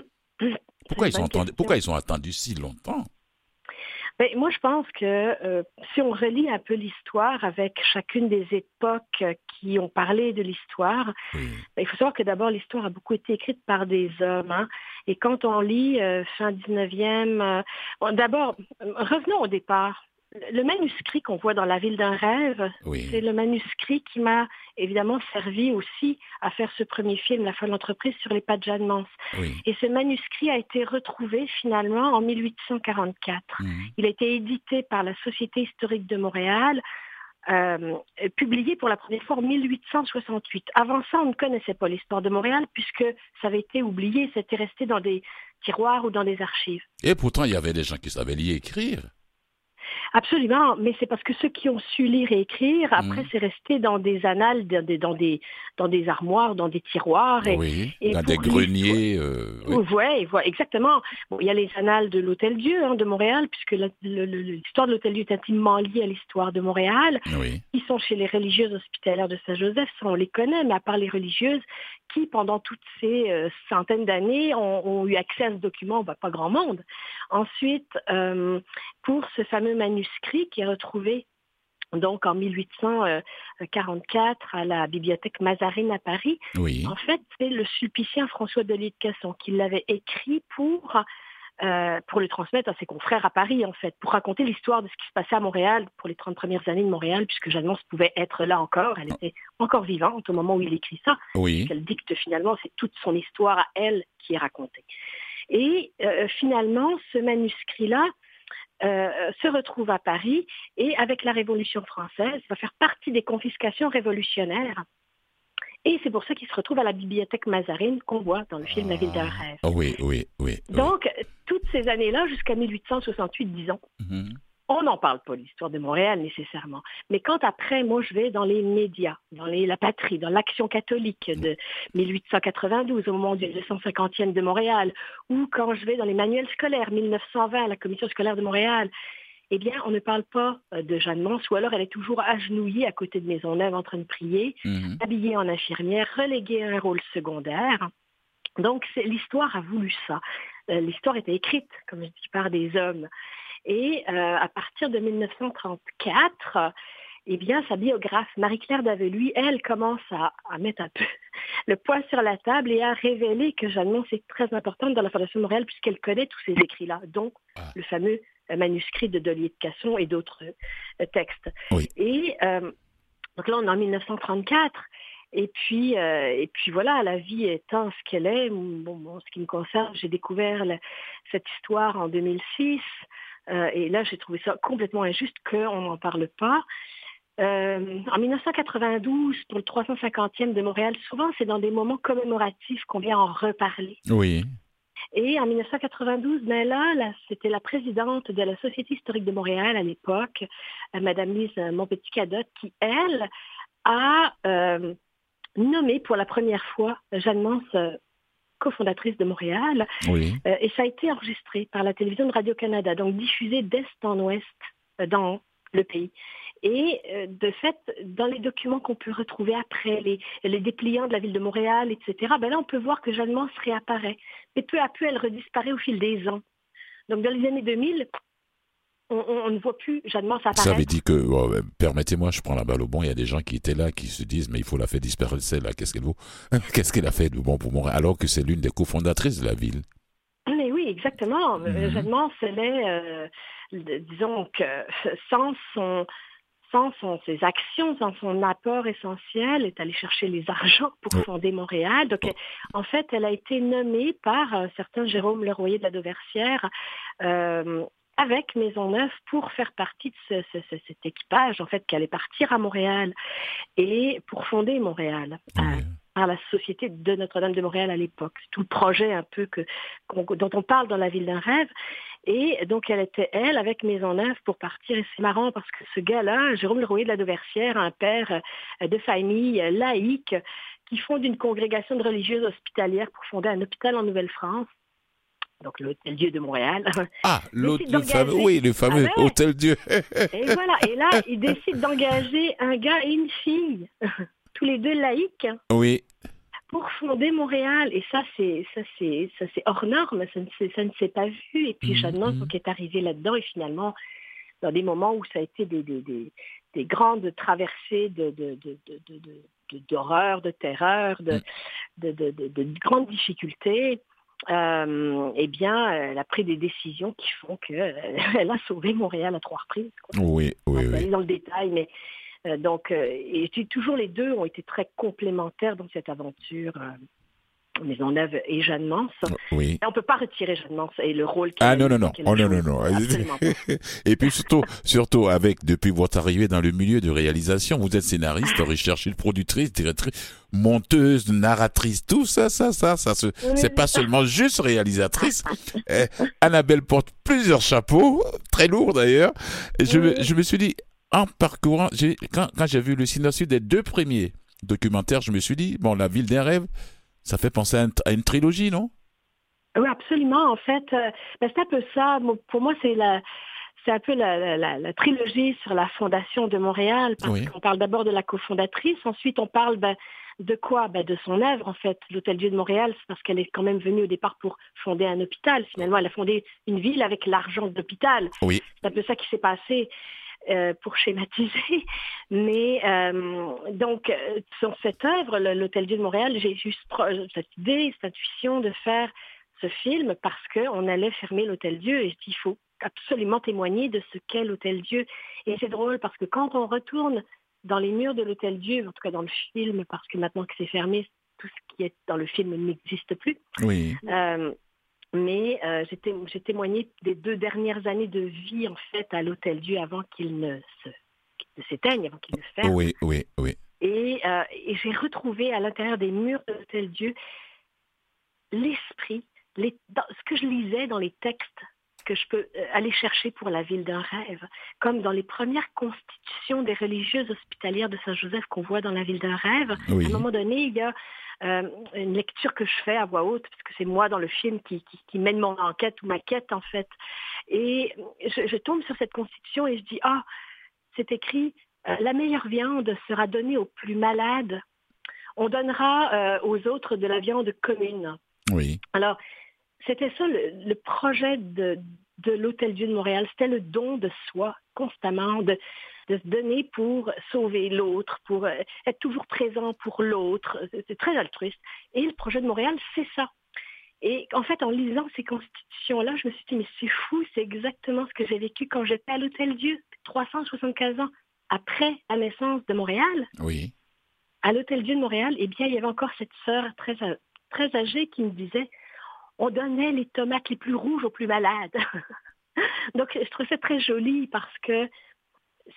Pourquoi ils, ont entendu, pourquoi ils ont attendu si longtemps? Ben, moi, je pense que euh, si on relie un peu l'histoire avec chacune des époques qui ont parlé de l'histoire, ben, il faut savoir que d'abord, l'histoire a beaucoup été écrite par des hommes. Hein. et quand on lit euh, fin 19e, euh, d'abord, revenons au départ le manuscrit qu'on voit dans La ville d'un rêve, c'est le manuscrit qui m'a évidemment servi aussi à faire ce premier film, La folle entreprise, sur les pas de Jeanne Mance. Et ce manuscrit a été retrouvé finalement en 1844. Mhm. Il a été édité par la Société historique de Montréal. Euh, publié pour la première fois en 1868. Avant ça, on ne connaissait pas l'histoire de Montréal puisque ça avait été oublié, c'était resté dans des tiroirs ou dans des archives. Et pourtant, il y avait des gens qui savaient lire et écrire. Absolument, mais c'est parce que ceux qui ont su lire et écrire, après, mmh. c'est resté dans des annales, dans des, dans des, dans des armoires, dans des tiroirs. Et, oui, dans des greniers. Euh, oui, exactement. Bon, il y a les annales de l'Hôtel-Dieu hein, de Montréal, puisque l'histoire de l'Hôtel-Dieu est intimement liée à l'histoire de Montréal. Oui. Ils sont chez les religieuses hospitalières de Saint-Joseph, ça on les connaît, mais à part les religieuses, qui pendant toutes ces euh, centaines d'années ont, eu accès à ce document, bah, pas grand monde. Ensuite, euh, pour ce fameux manuscrit qui est retrouvé donc en 1844 à la bibliothèque Mazarine à Paris. En fait, c'est le sulpicien François de Casson qui l'avait écrit pour euh, pour le transmettre à ses confrères à Paris, en fait, pour raconter l'histoire de ce qui se passait à Montréal pour les 30 premières années de Montréal, puisque Jeanne pouvait être là encore. Elle était encore vivante au moment où il écrit ça. Oui. Elle dicte finalement, c'est toute son histoire à elle qui est racontée. Et euh, finalement, ce manuscrit-là, euh, se retrouve à Paris et avec la Révolution française, va faire partie des confiscations révolutionnaires. Et c'est pour ça qu'il se retrouve à la bibliothèque Mazarine qu'on voit dans le film La ville d'un rêve. Ah oui, oui, oui. Donc, toutes ces années-là, jusqu'à 1868, disons, mhm. on n'en parle pas, l'histoire de Montréal nécessairement. Mais quand après, moi, je vais dans les médias, dans les, la patrie, dans l'Action catholique de 1892, au moment du 250e de Montréal, ou quand je vais dans les manuels scolaires, 1920, la Commission scolaire de Montréal, eh bien, on ne parle pas euh, de Jeanne Mance, ou alors elle est toujours agenouillée à côté de Maisonneuve en train de prier, mhm. habillée en infirmière, reléguée à un rôle secondaire. Donc, l'histoire a voulu ça. Euh, l'histoire était écrite, comme je dis, par des hommes. Et euh, à partir de 1934, eh bien, sa biographe, Marie-Claire Daveluy, elle commence à, mettre un peu [LAUGHS] le poids sur la table et à révéler que Jeanne Mance est très importante dans la Fondation de Montréal puisqu'elle connaît tous ces écrits-là, dont ah. le fameux manuscrit de Delier de Casson et d'autres textes. Et donc là, on est en 1934. Et puis, euh, et puis voilà, la vie étant ce qu'elle est, bon, ce qui me concerne, j'ai découvert cette histoire en 2006. Euh, et là, j'ai trouvé ça complètement injuste qu'on n'en parle pas. Euh, en 1992, pour le 350e de Montréal, souvent c'est dans des moments commémoratifs qu'on vient en reparler. Oui. Et en 1992, ben là, c'était la présidente de la Société historique de Montréal à l'époque, Madame Lise Montpetit-Cadot, qui, elle, a nommée pour la première fois Jeanne Mance euh, cofondatrice de Montréal. Euh, et ça a été enregistré par la télévision de Radio-Canada, donc diffusé d'est en ouest euh, dans le pays. Et de fait, dans les documents qu'on peut retrouver après, les, les, dépliants de la ville de Montréal, etc., ben là, on peut voir que Jeanne Mance réapparaît. Mais peu à peu, elle redisparaît au fil des ans. Donc, dans les années 2000, on, ne voit plus Jeanne Mance apparaître. Ça veut dire que, permettez-moi, je prends la balle au bon, il y a des gens qui étaient là, qui se disent, mais il faut la faire disparaître, celle-là, qu'est-ce qu'elle vaut? [LAUGHS] Qu'est-ce qu'elle a fait de bon pour Montréal Alors que c'est l'une des cofondatrices de la ville. Mais oui, exactement. Mhm. Jeanne Mance, elle est, euh, disons que sans son, son, ses actions, sans son apport essentiel, est allée chercher les argents pour fonder Montréal. Donc, en fait, elle a été nommée par un certain Jérôme Leroyer de la Dauversière euh, avec Maisonneuve pour faire partie de cet équipage, en fait, qui allait partir à Montréal et pour fonder Montréal. Par la Société de Notre-Dame de Montréal à l'époque. C'est tout le projet un peu que, dont on parle dans La Ville d'un rêve. Et donc, elle était, elle, avec Maisonneuve pour partir. Et c'est marrant parce que ce gars-là, Jérôme Leroy de la Dauversière, un père euh, de famille laïque, qui fonde une congrégation de religieuses hospitalières pour fonder un hôpital en Nouvelle-France donc l'Hôtel Dieu de Montréal. Ah, [LAUGHS] le fameux, oui, le fameux ah Hôtel Dieu. et voilà, et là, il [LAUGHS] décide d'engager un gars et une fille, [LAUGHS] tous les deux laïcs. Oui. Pour fonder Montréal. Et ça, c'est ça c'est ça c'est hors norme, ça ne, ça ne s'est pas vu. Et puis mmh, Jeanne mmh. qui est arrivé là-dedans, et finalement, dans des moments où ça a été des, des, des, des grandes traversées de, de, de, d'horreur, de, terreur, de, mmh. de, de, grandes difficultés, euh, eh bien, elle a pris des décisions qui font qu'elle [LAUGHS] a sauvé Montréal à trois reprises. Oui, oui, oui. Dans le détail, mais euh, donc, euh, et toujours les deux ont été très complémentaires dans cette aventure. Maisonneuve et Jeanne Mance. Oui. Et on peut pas retirer Jeanne Mance et le rôle qu'elle Ah non, non, non. Oh, non, non, non. [LAUGHS] et puis surtout, surtout avec, depuis votre arrivée dans le milieu de réalisation, vous êtes scénariste, recherche productrice, directrice, monteuse, narratrice, tout ça, ça, ça, ça, c'est pas seulement juste réalisatrice. Eh, Annabelle porte plusieurs chapeaux, très lourds d'ailleurs. Je me suis dit, en parcourant, quand, quand j'ai vu le synopsis des deux premiers documentaires, je me suis dit, bon, la ville d'un rêve, ça fait penser à une, trilogie, non? Oui, absolument. En fait, euh, ben, c'est un peu ça. Pour moi, c'est la, c'est un peu la, trilogie sur la fondation de Montréal, parce qu'on parle d'abord de la cofondatrice, ensuite on parle ben, de quoi? Ben, De son œuvre, en fait. L'Hôtel Dieu de Montréal, c'est parce qu'elle est quand même venue au départ pour fonder un hôpital. Finalement, elle a fondé une ville avec l'argent de l'hôpital. Oui. C'est un peu ça qui s'est passé. Euh, pour schématiser. [LAUGHS] Mais euh, donc, euh, sur cette œuvre, l'Hôtel Dieu de Montréal, j'ai juste cette idée, cette intuition de faire ce film parce qu'on allait fermer l'Hôtel Dieu et il faut absolument témoigner de ce qu'est l'Hôtel Dieu. Et c'est drôle parce que quand on retourne dans les murs de l'Hôtel Dieu, en tout cas dans le film, parce que maintenant que c'est fermé, tout ce qui est dans le film n'existe plus. Oui mais euh, j'ai témoigné des deux dernières années de vie en fait à l'Hôtel Dieu avant qu'il ne s'éteigne, avant qu'il ne ferme. Oui, oui, oui. Et, euh, et j'ai retrouvé à l'intérieur des murs de l'Hôtel Dieu l'esprit, ce que je lisais dans les textes que je peux euh, aller chercher pour la ville d'un rêve, comme dans les premières constitutions des religieuses hospitalières de Saint-Joseph qu'on voit dans la ville d'un rêve. À un moment donné, il y a euh, une lecture que je fais à voix haute, parce que c'est moi dans le film qui, qui, mène mon enquête ou ma quête en fait. Et je, tombe sur cette constitution et je dis, ah, c'est écrit, euh, la meilleure viande sera donnée aux plus malades. On donnera euh, aux autres de la viande commune. Oui. Alors, c'était ça le, projet de, de l'Hôtel Dieu de Montréal. C'était le don de soi constamment, de, de se donner pour sauver l'autre, pour euh, être toujours présent pour l'autre. C'est très altruiste. Et le projet de Montréal, c'est ça. Et en fait, en lisant ces constitutions-là, je me suis dit, mais c'est fou, c'est exactement ce que j'ai vécu quand j'étais à l'Hôtel Dieu, 375 ans après la naissance de Montréal. Oui. À l'Hôtel Dieu de Montréal, eh bien, il y avait encore cette sœur très, très âgée qui me disait, on donnait les tomates les plus rouges aux plus malades. [LAUGHS] Donc, je trouve ça très joli parce que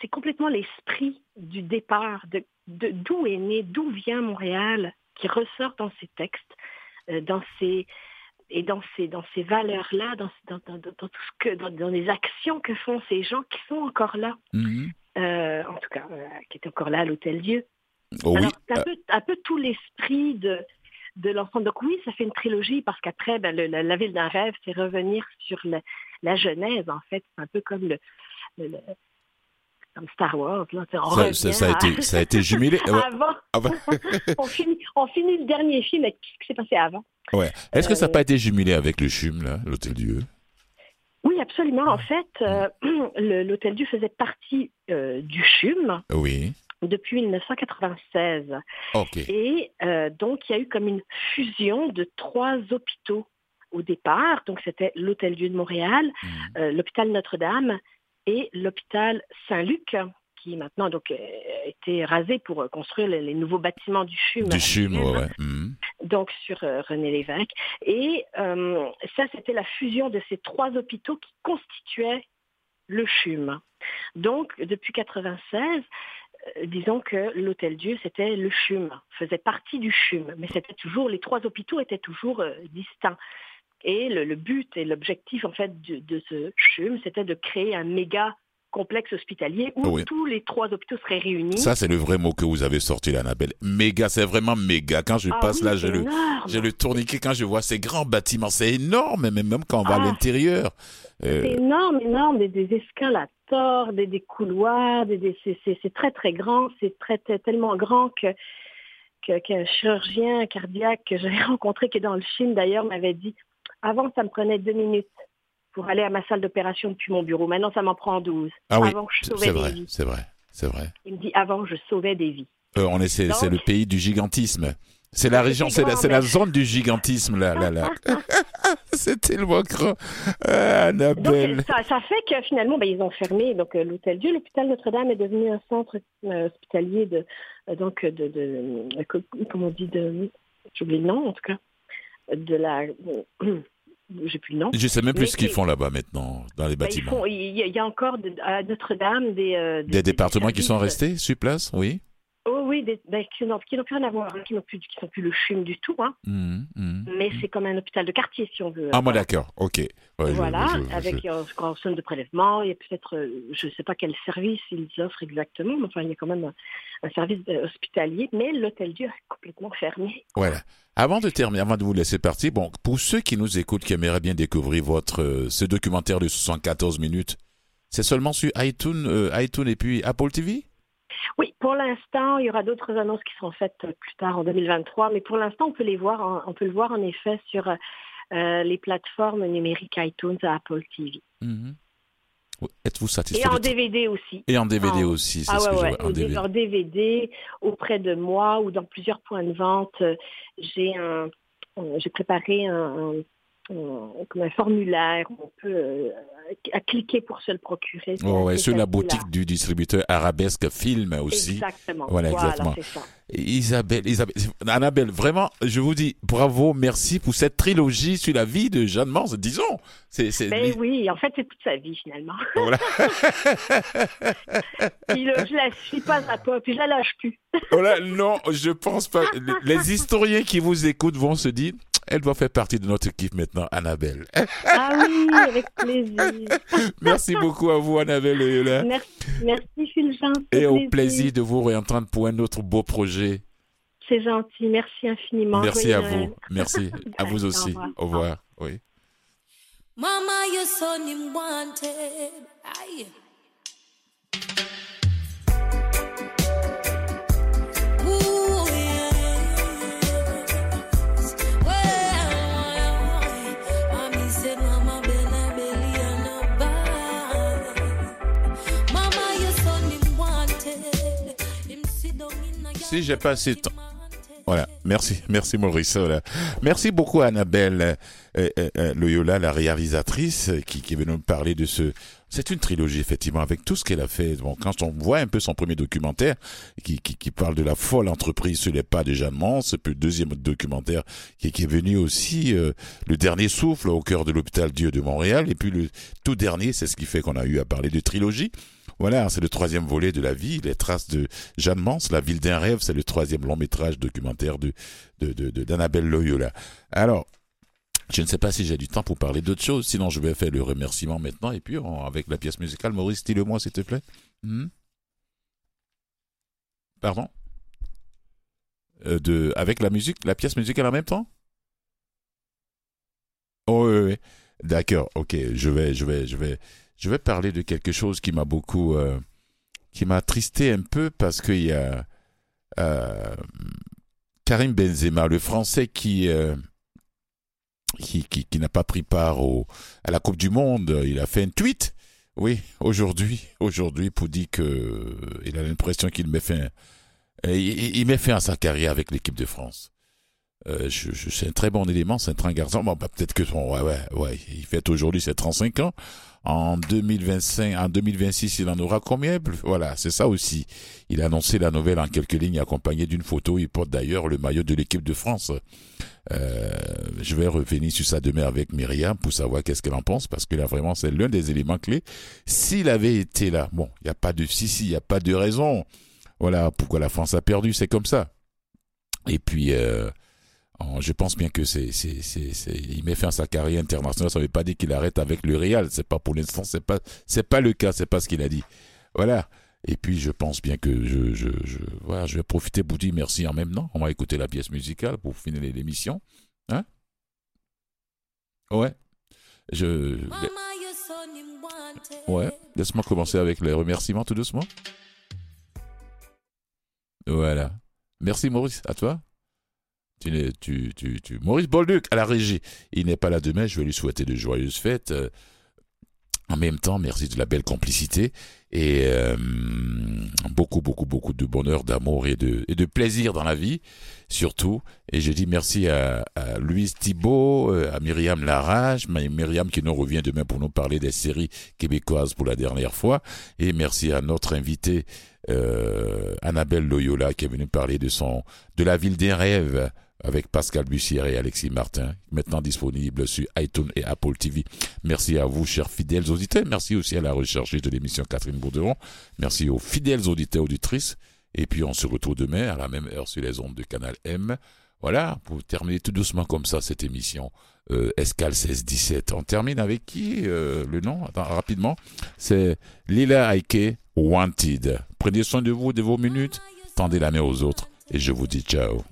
c'est complètement l'esprit du départ, de d'où est né, d'où vient Montréal, qui ressort dans ces textes, euh, dans ces et dans ces dans ces valeurs là, dans, dans, tout ce que dans, les actions que font ces gens qui sont encore là, mm-hmm. euh, en tout cas euh, qui étaient encore là à l'Hôtel Dieu. Oh Alors, un, peu, un peu tout l'esprit de de l'ensemble. Donc oui, ça fait une trilogie parce qu'après, ben, la, ville d'un rêve, c'est revenir sur la, la genèse en fait. C'est un peu comme le, le Star Wars. ça, a été, ça a été jumelé. [LAUGHS] avant. [LAUGHS] on, finit, on finit le dernier film avec ce qui s'est passé avant. Ouais. Est-ce que ça n'a pas été jumelé avec le CHUM, là, l'Hôtel Dieu? Oui, absolument. En fait, euh, l'Hôtel Dieu faisait partie euh, du CHUM. Oui. Depuis 1996. Ok. Et euh, donc, il y a eu comme une fusion de trois hôpitaux au départ. Donc, c'était l'Hôtel Dieu de Montréal, mmh. l'hôpital Notre-Dame et l'hôpital Saint-Luc qui maintenant donc a été rasé pour construire les, nouveaux bâtiments du CHUM. Du CHUM, ouais. Mmh. Donc sur René Lévesque. Et ça, c'était la fusion de ces trois hôpitaux qui constituaient le CHUM. Donc, depuis 96, euh, disons que l'Hôtel Dieu, c'était le CHUM, faisait partie du CHUM, mais c'était toujours, les trois hôpitaux étaient toujours euh, distincts. Et le, but et l'objectif, en fait, de, de ce CHUM, c'était de créer un méga complexe hospitalier où tous les trois hôpitaux seraient réunis. Ça, c'est le vrai mot que vous avez sorti, Annabelle. Méga, c'est vraiment méga. Quand je ah passe là, j'ai le, j'ai le tourniquet quand je vois ces grands bâtiments. C'est énorme, même, même quand on va à ah. l'intérieur. Euh, c'est énorme, énorme. Des, des escalators, des, des couloirs, des, c'est, très, très grand. C'est très, tellement grand que qu'un chirurgien cardiaque que j'avais [LAUGHS] rencontré, qui est dans le Chine d'ailleurs, m'avait dit, avant, ça me prenait deux minutes pour aller à ma salle d'opération depuis mon bureau. Maintenant, ça m'en prend 12. Ah oui, c'est vrai, c'est vrai, c'est vrai. Il me dit avant, je sauvais des vies. Euh, on est, c'est, le pays du gigantisme. C'est la région, c'est la, c'est la zone du gigantisme là, là, là. [LAUGHS] c'est tellement grand. Ah, Annabelle. ça, ça, fait que finalement, ben, ils ont fermé donc euh, l'hôtel Dieu. L'hôpital Notre-Dame est devenu un centre euh, hospitalier de donc de, de, comment on dit de j'oublie le nom en tout cas de la [CLEARS THROAT] j'ai plus le nom. Je sais même plus ce qu'ils font là-bas maintenant, dans les bah, bâtiments. il, y a, encore à Notre-Dame des, euh, des, départements qui sont restés sur place, oui. Oh oui, des, ben, qui n'ont plus rien à voir, qui n'ont plus, qui sont plus le CHUM du tout. Hein. Mmh, mmh, Mais mmh. c'est comme un hôpital de quartier, si on veut. Ah, moi d'accord, ok. voilà, avec grand somme de prélèvement, il y a peut-être, euh, je ne sais pas quel service ils offrent exactement, mais enfin, il y a quand même un, service euh, hospitalier, mais l'hôtel Dieu est complètement fermé. Voilà. Avant de terminer, avant de vous laisser partir, bon, pour ceux qui nous écoutent, qui aimeraient bien découvrir votre, euh, ce documentaire de 74 minutes, c'est seulement sur iTunes, iTunes et puis Apple TV oui, pour l'instant, il y aura d'autres annonces qui seront faites plus tard en 2023, mais pour l'instant, on peut les voir, on peut le voir en effet sur euh, les plateformes numériques iTunes à Apple TV. Mhm. Êtes-vous satisfait Et en DVD aussi. Et en DVD aussi, c'est ah, ce que je vois. En DVD. En DVD, auprès de moi ou dans plusieurs points de vente, j'ai un, j'ai préparé un comme un formulaire, on peut euh, cliquer pour se le procurer. Oh, ouais, sur la boutique du distributeur Arabesque Film aussi. Exactement. Voilà, exactement. Isabelle, Isabelle, Annabelle, vraiment, je vous dis bravo, merci pour cette trilogie sur la vie de Jeanne Mans, disons. C'est, c'est... Ben oui, en fait, c'est toute sa vie finalement. [LAUGHS] Voilà. [LAUGHS] puis je la suis pas à pas, puis je la lâche plus. [LAUGHS] voilà, non, je pense pas. Les historiens qui vous écoutent vont se dire, elle doit faire partie de notre équipe maintenant, Annabelle. Ah oui, avec plaisir. [LAUGHS] Merci beaucoup à vous, Annabelle Merci, merci Fulgence. Et au plaisir de vous réentendre pour un autre beau projet. C'est gentil, merci infiniment. Merci à vous, merci [LAUGHS] à vous aussi. Au revoir. Oui. Mama, you're so wanted. Si j'ai pas assez de temps. Voilà, merci, merci Maurice. Merci beaucoup Annabelle euh, euh, euh, Loyola, la réalisatrice, qui, est venue nous parler de ce. C'est une trilogie effectivement avec tout ce qu'elle a fait. Quand on voit un peu son premier documentaire, qui, qui, parle de la folle entreprise sur les pas de Jeanne Mance, puis le deuxième documentaire qui est venu aussi, le dernier souffle au cœur de l'hôpital Dieu de Montréal, et puis le tout dernier, c'est ce qui fait qu'on a eu à parler de trilogie. Voilà, c'est le troisième volet de la vie, les traces de Jeanne Mans, La ville d'un rêve, c'est le troisième long métrage documentaire de d'Annabelle Loyola. Alors, je ne sais pas si j'ai du temps pour parler d'autres choses, sinon je vais faire le remerciement maintenant et puis avec la pièce musicale. Maurice, dis-le-moi s'il te plaît. Hmm? Pardon? Euh, Avec la musique, la pièce musicale en même temps? Oh oui, oui. D'accord, ok, je vais, je vais, je vais, je vais parler de quelque chose qui m'a beaucoup, euh, qui m'a attristé un peu parce qu'il y a euh, Karim Benzema, le Français qui, euh, qui, qui, qui n'a pas pris part au, à la Coupe du Monde, il a fait un tweet. Oui, aujourd'hui, aujourd'hui, pour dire que il a l'impression qu'il met fin, il, met fin à sa carrière avec l'équipe de France. Euh, c'est un très bon élément, c'est un très garçon. Bon, bah, peut-être que son, ouais, ouais, ouais, il fait aujourd'hui ses 35 ans. En 2025, en 2026, il en aura combien? Voilà, c'est ça aussi. Il a annoncé la nouvelle en quelques lignes, accompagné d'une photo. Il porte d'ailleurs le maillot de l'équipe de France. Euh, je vais revenir sur ça demain avec Myriam pour savoir qu'est-ce qu'elle en pense, parce que là vraiment c'est l'un des éléments clés. S'il avait été là, bon, il n'y a pas de si si, il n'y a pas de raison. Voilà pourquoi la France a perdu, c'est comme ça. Et puis euh, je pense bien que c'est, c'est, c'est, c'est, il met fin à sa carrière internationale. Ça ne veut pas dire qu'il arrête avec le Real. C'est pas pour l'instant, c'est pas, c'est pas le cas. C'est pas ce qu'il a dit. Voilà. Et puis, je pense bien que je, je, je, voilà, je vais profiter pour dire merci en même temps. On va écouter la pièce musicale pour finir l'émission. Hein? Ouais. Je, ouais. Laisse-moi commencer avec les remerciements tout doucement. Voilà. Merci Maurice. À toi. Tu, tu, tu, tu, Maurice Bolduc à la régie. Il n'est pas là demain. Je vais lui souhaiter de joyeuses fêtes. Euh, en même temps, merci de la belle complicité et euh, beaucoup, beaucoup, beaucoup de bonheur, d'amour et de, et de plaisir dans la vie, surtout. Et je dis merci à, à Louise Thibault, euh, à Myriam Larage, Myriam qui nous revient demain pour nous parler des séries québécoises pour la dernière fois. Et merci à notre invité euh, Annabelle Loyola qui est venue parler de son, de la ville des rêves avec Pascal Bussière et Alexis Martin, maintenant disponible sur iTunes et Apple TV. Merci à vous, chers fidèles auditeurs. Merci aussi à la recherche de l'émission Catherine Bourderon. Merci aux fidèles auditeurs auditrices. Et puis on se retrouve demain à la même heure sur les ondes de Canal M. Voilà, pour terminer tout doucement comme ça cette émission euh, Escale 16-17. On termine avec qui euh, le nom? Attends, rapidement. C'est Lila Aike Wanted. Prenez soin de vous, de vos minutes. Tendez la main aux autres. Et je vous dis ciao.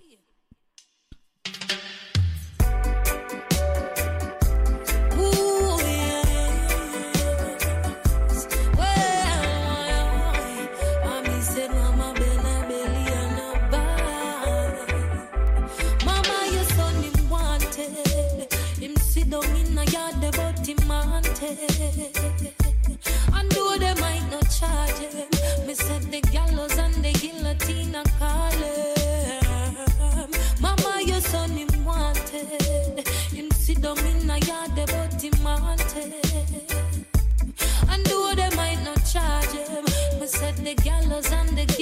the gallows and the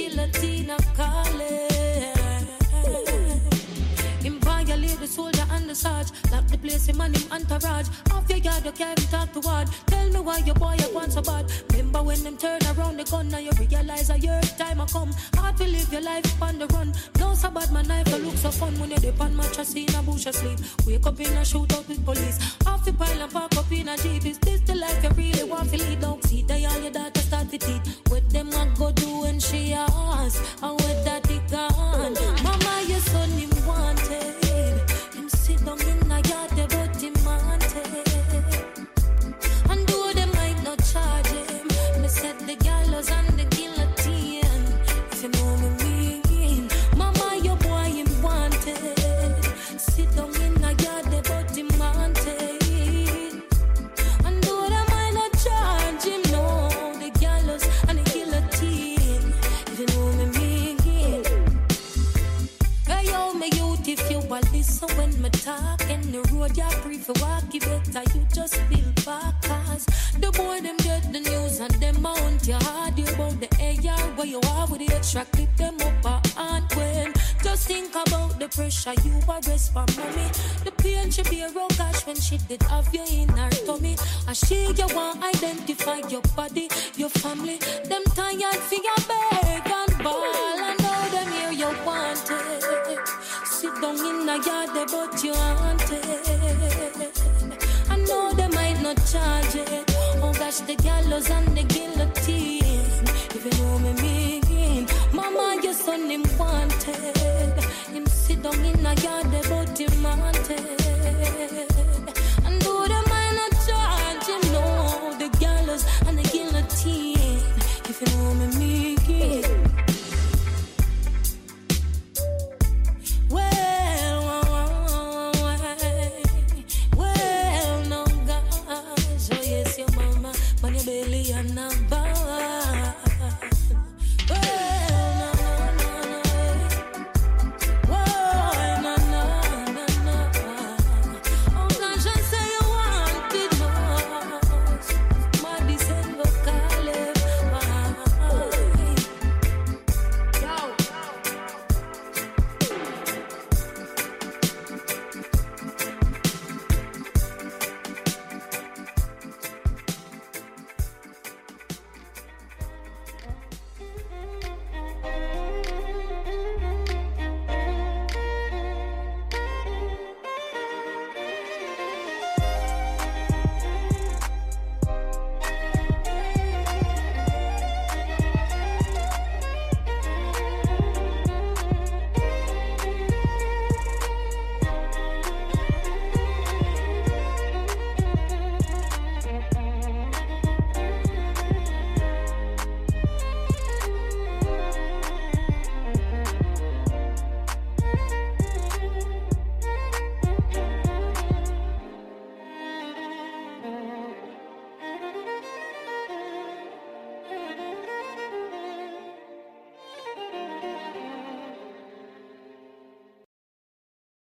place him and him entourage. Off your yard, you can't talk to word. Tell me why your boy you want so bad. Remember when them turn around the gun, now you realize a year time I come. Hard to live your life on the run. No so bad, my knife I look so fun when you dip on mattress in a bush asleep. Wake up in a shootout with police. Off the pile and park up in a jeep. Is this the life you really want to lead? Don't see they all your daughter start to teeth. What them I go do when she ask? And what that it gone? For walk, you better you just build back cause the boy them get the news and them mount your hard you about the air where you are with the extra clip them up and when. Just think about the pressure you arrest for mommy. The pain she be a oh gosh when she did have you in her tummy. And she you want identify your body your family. Them tired for your beg and ball. And know them here you want it. Sit down in the yard but you want it no charge it. Oh gosh, the gallows and the guillotine. If you know me mean, Mama, your son him wanted. Him sit down in a yard,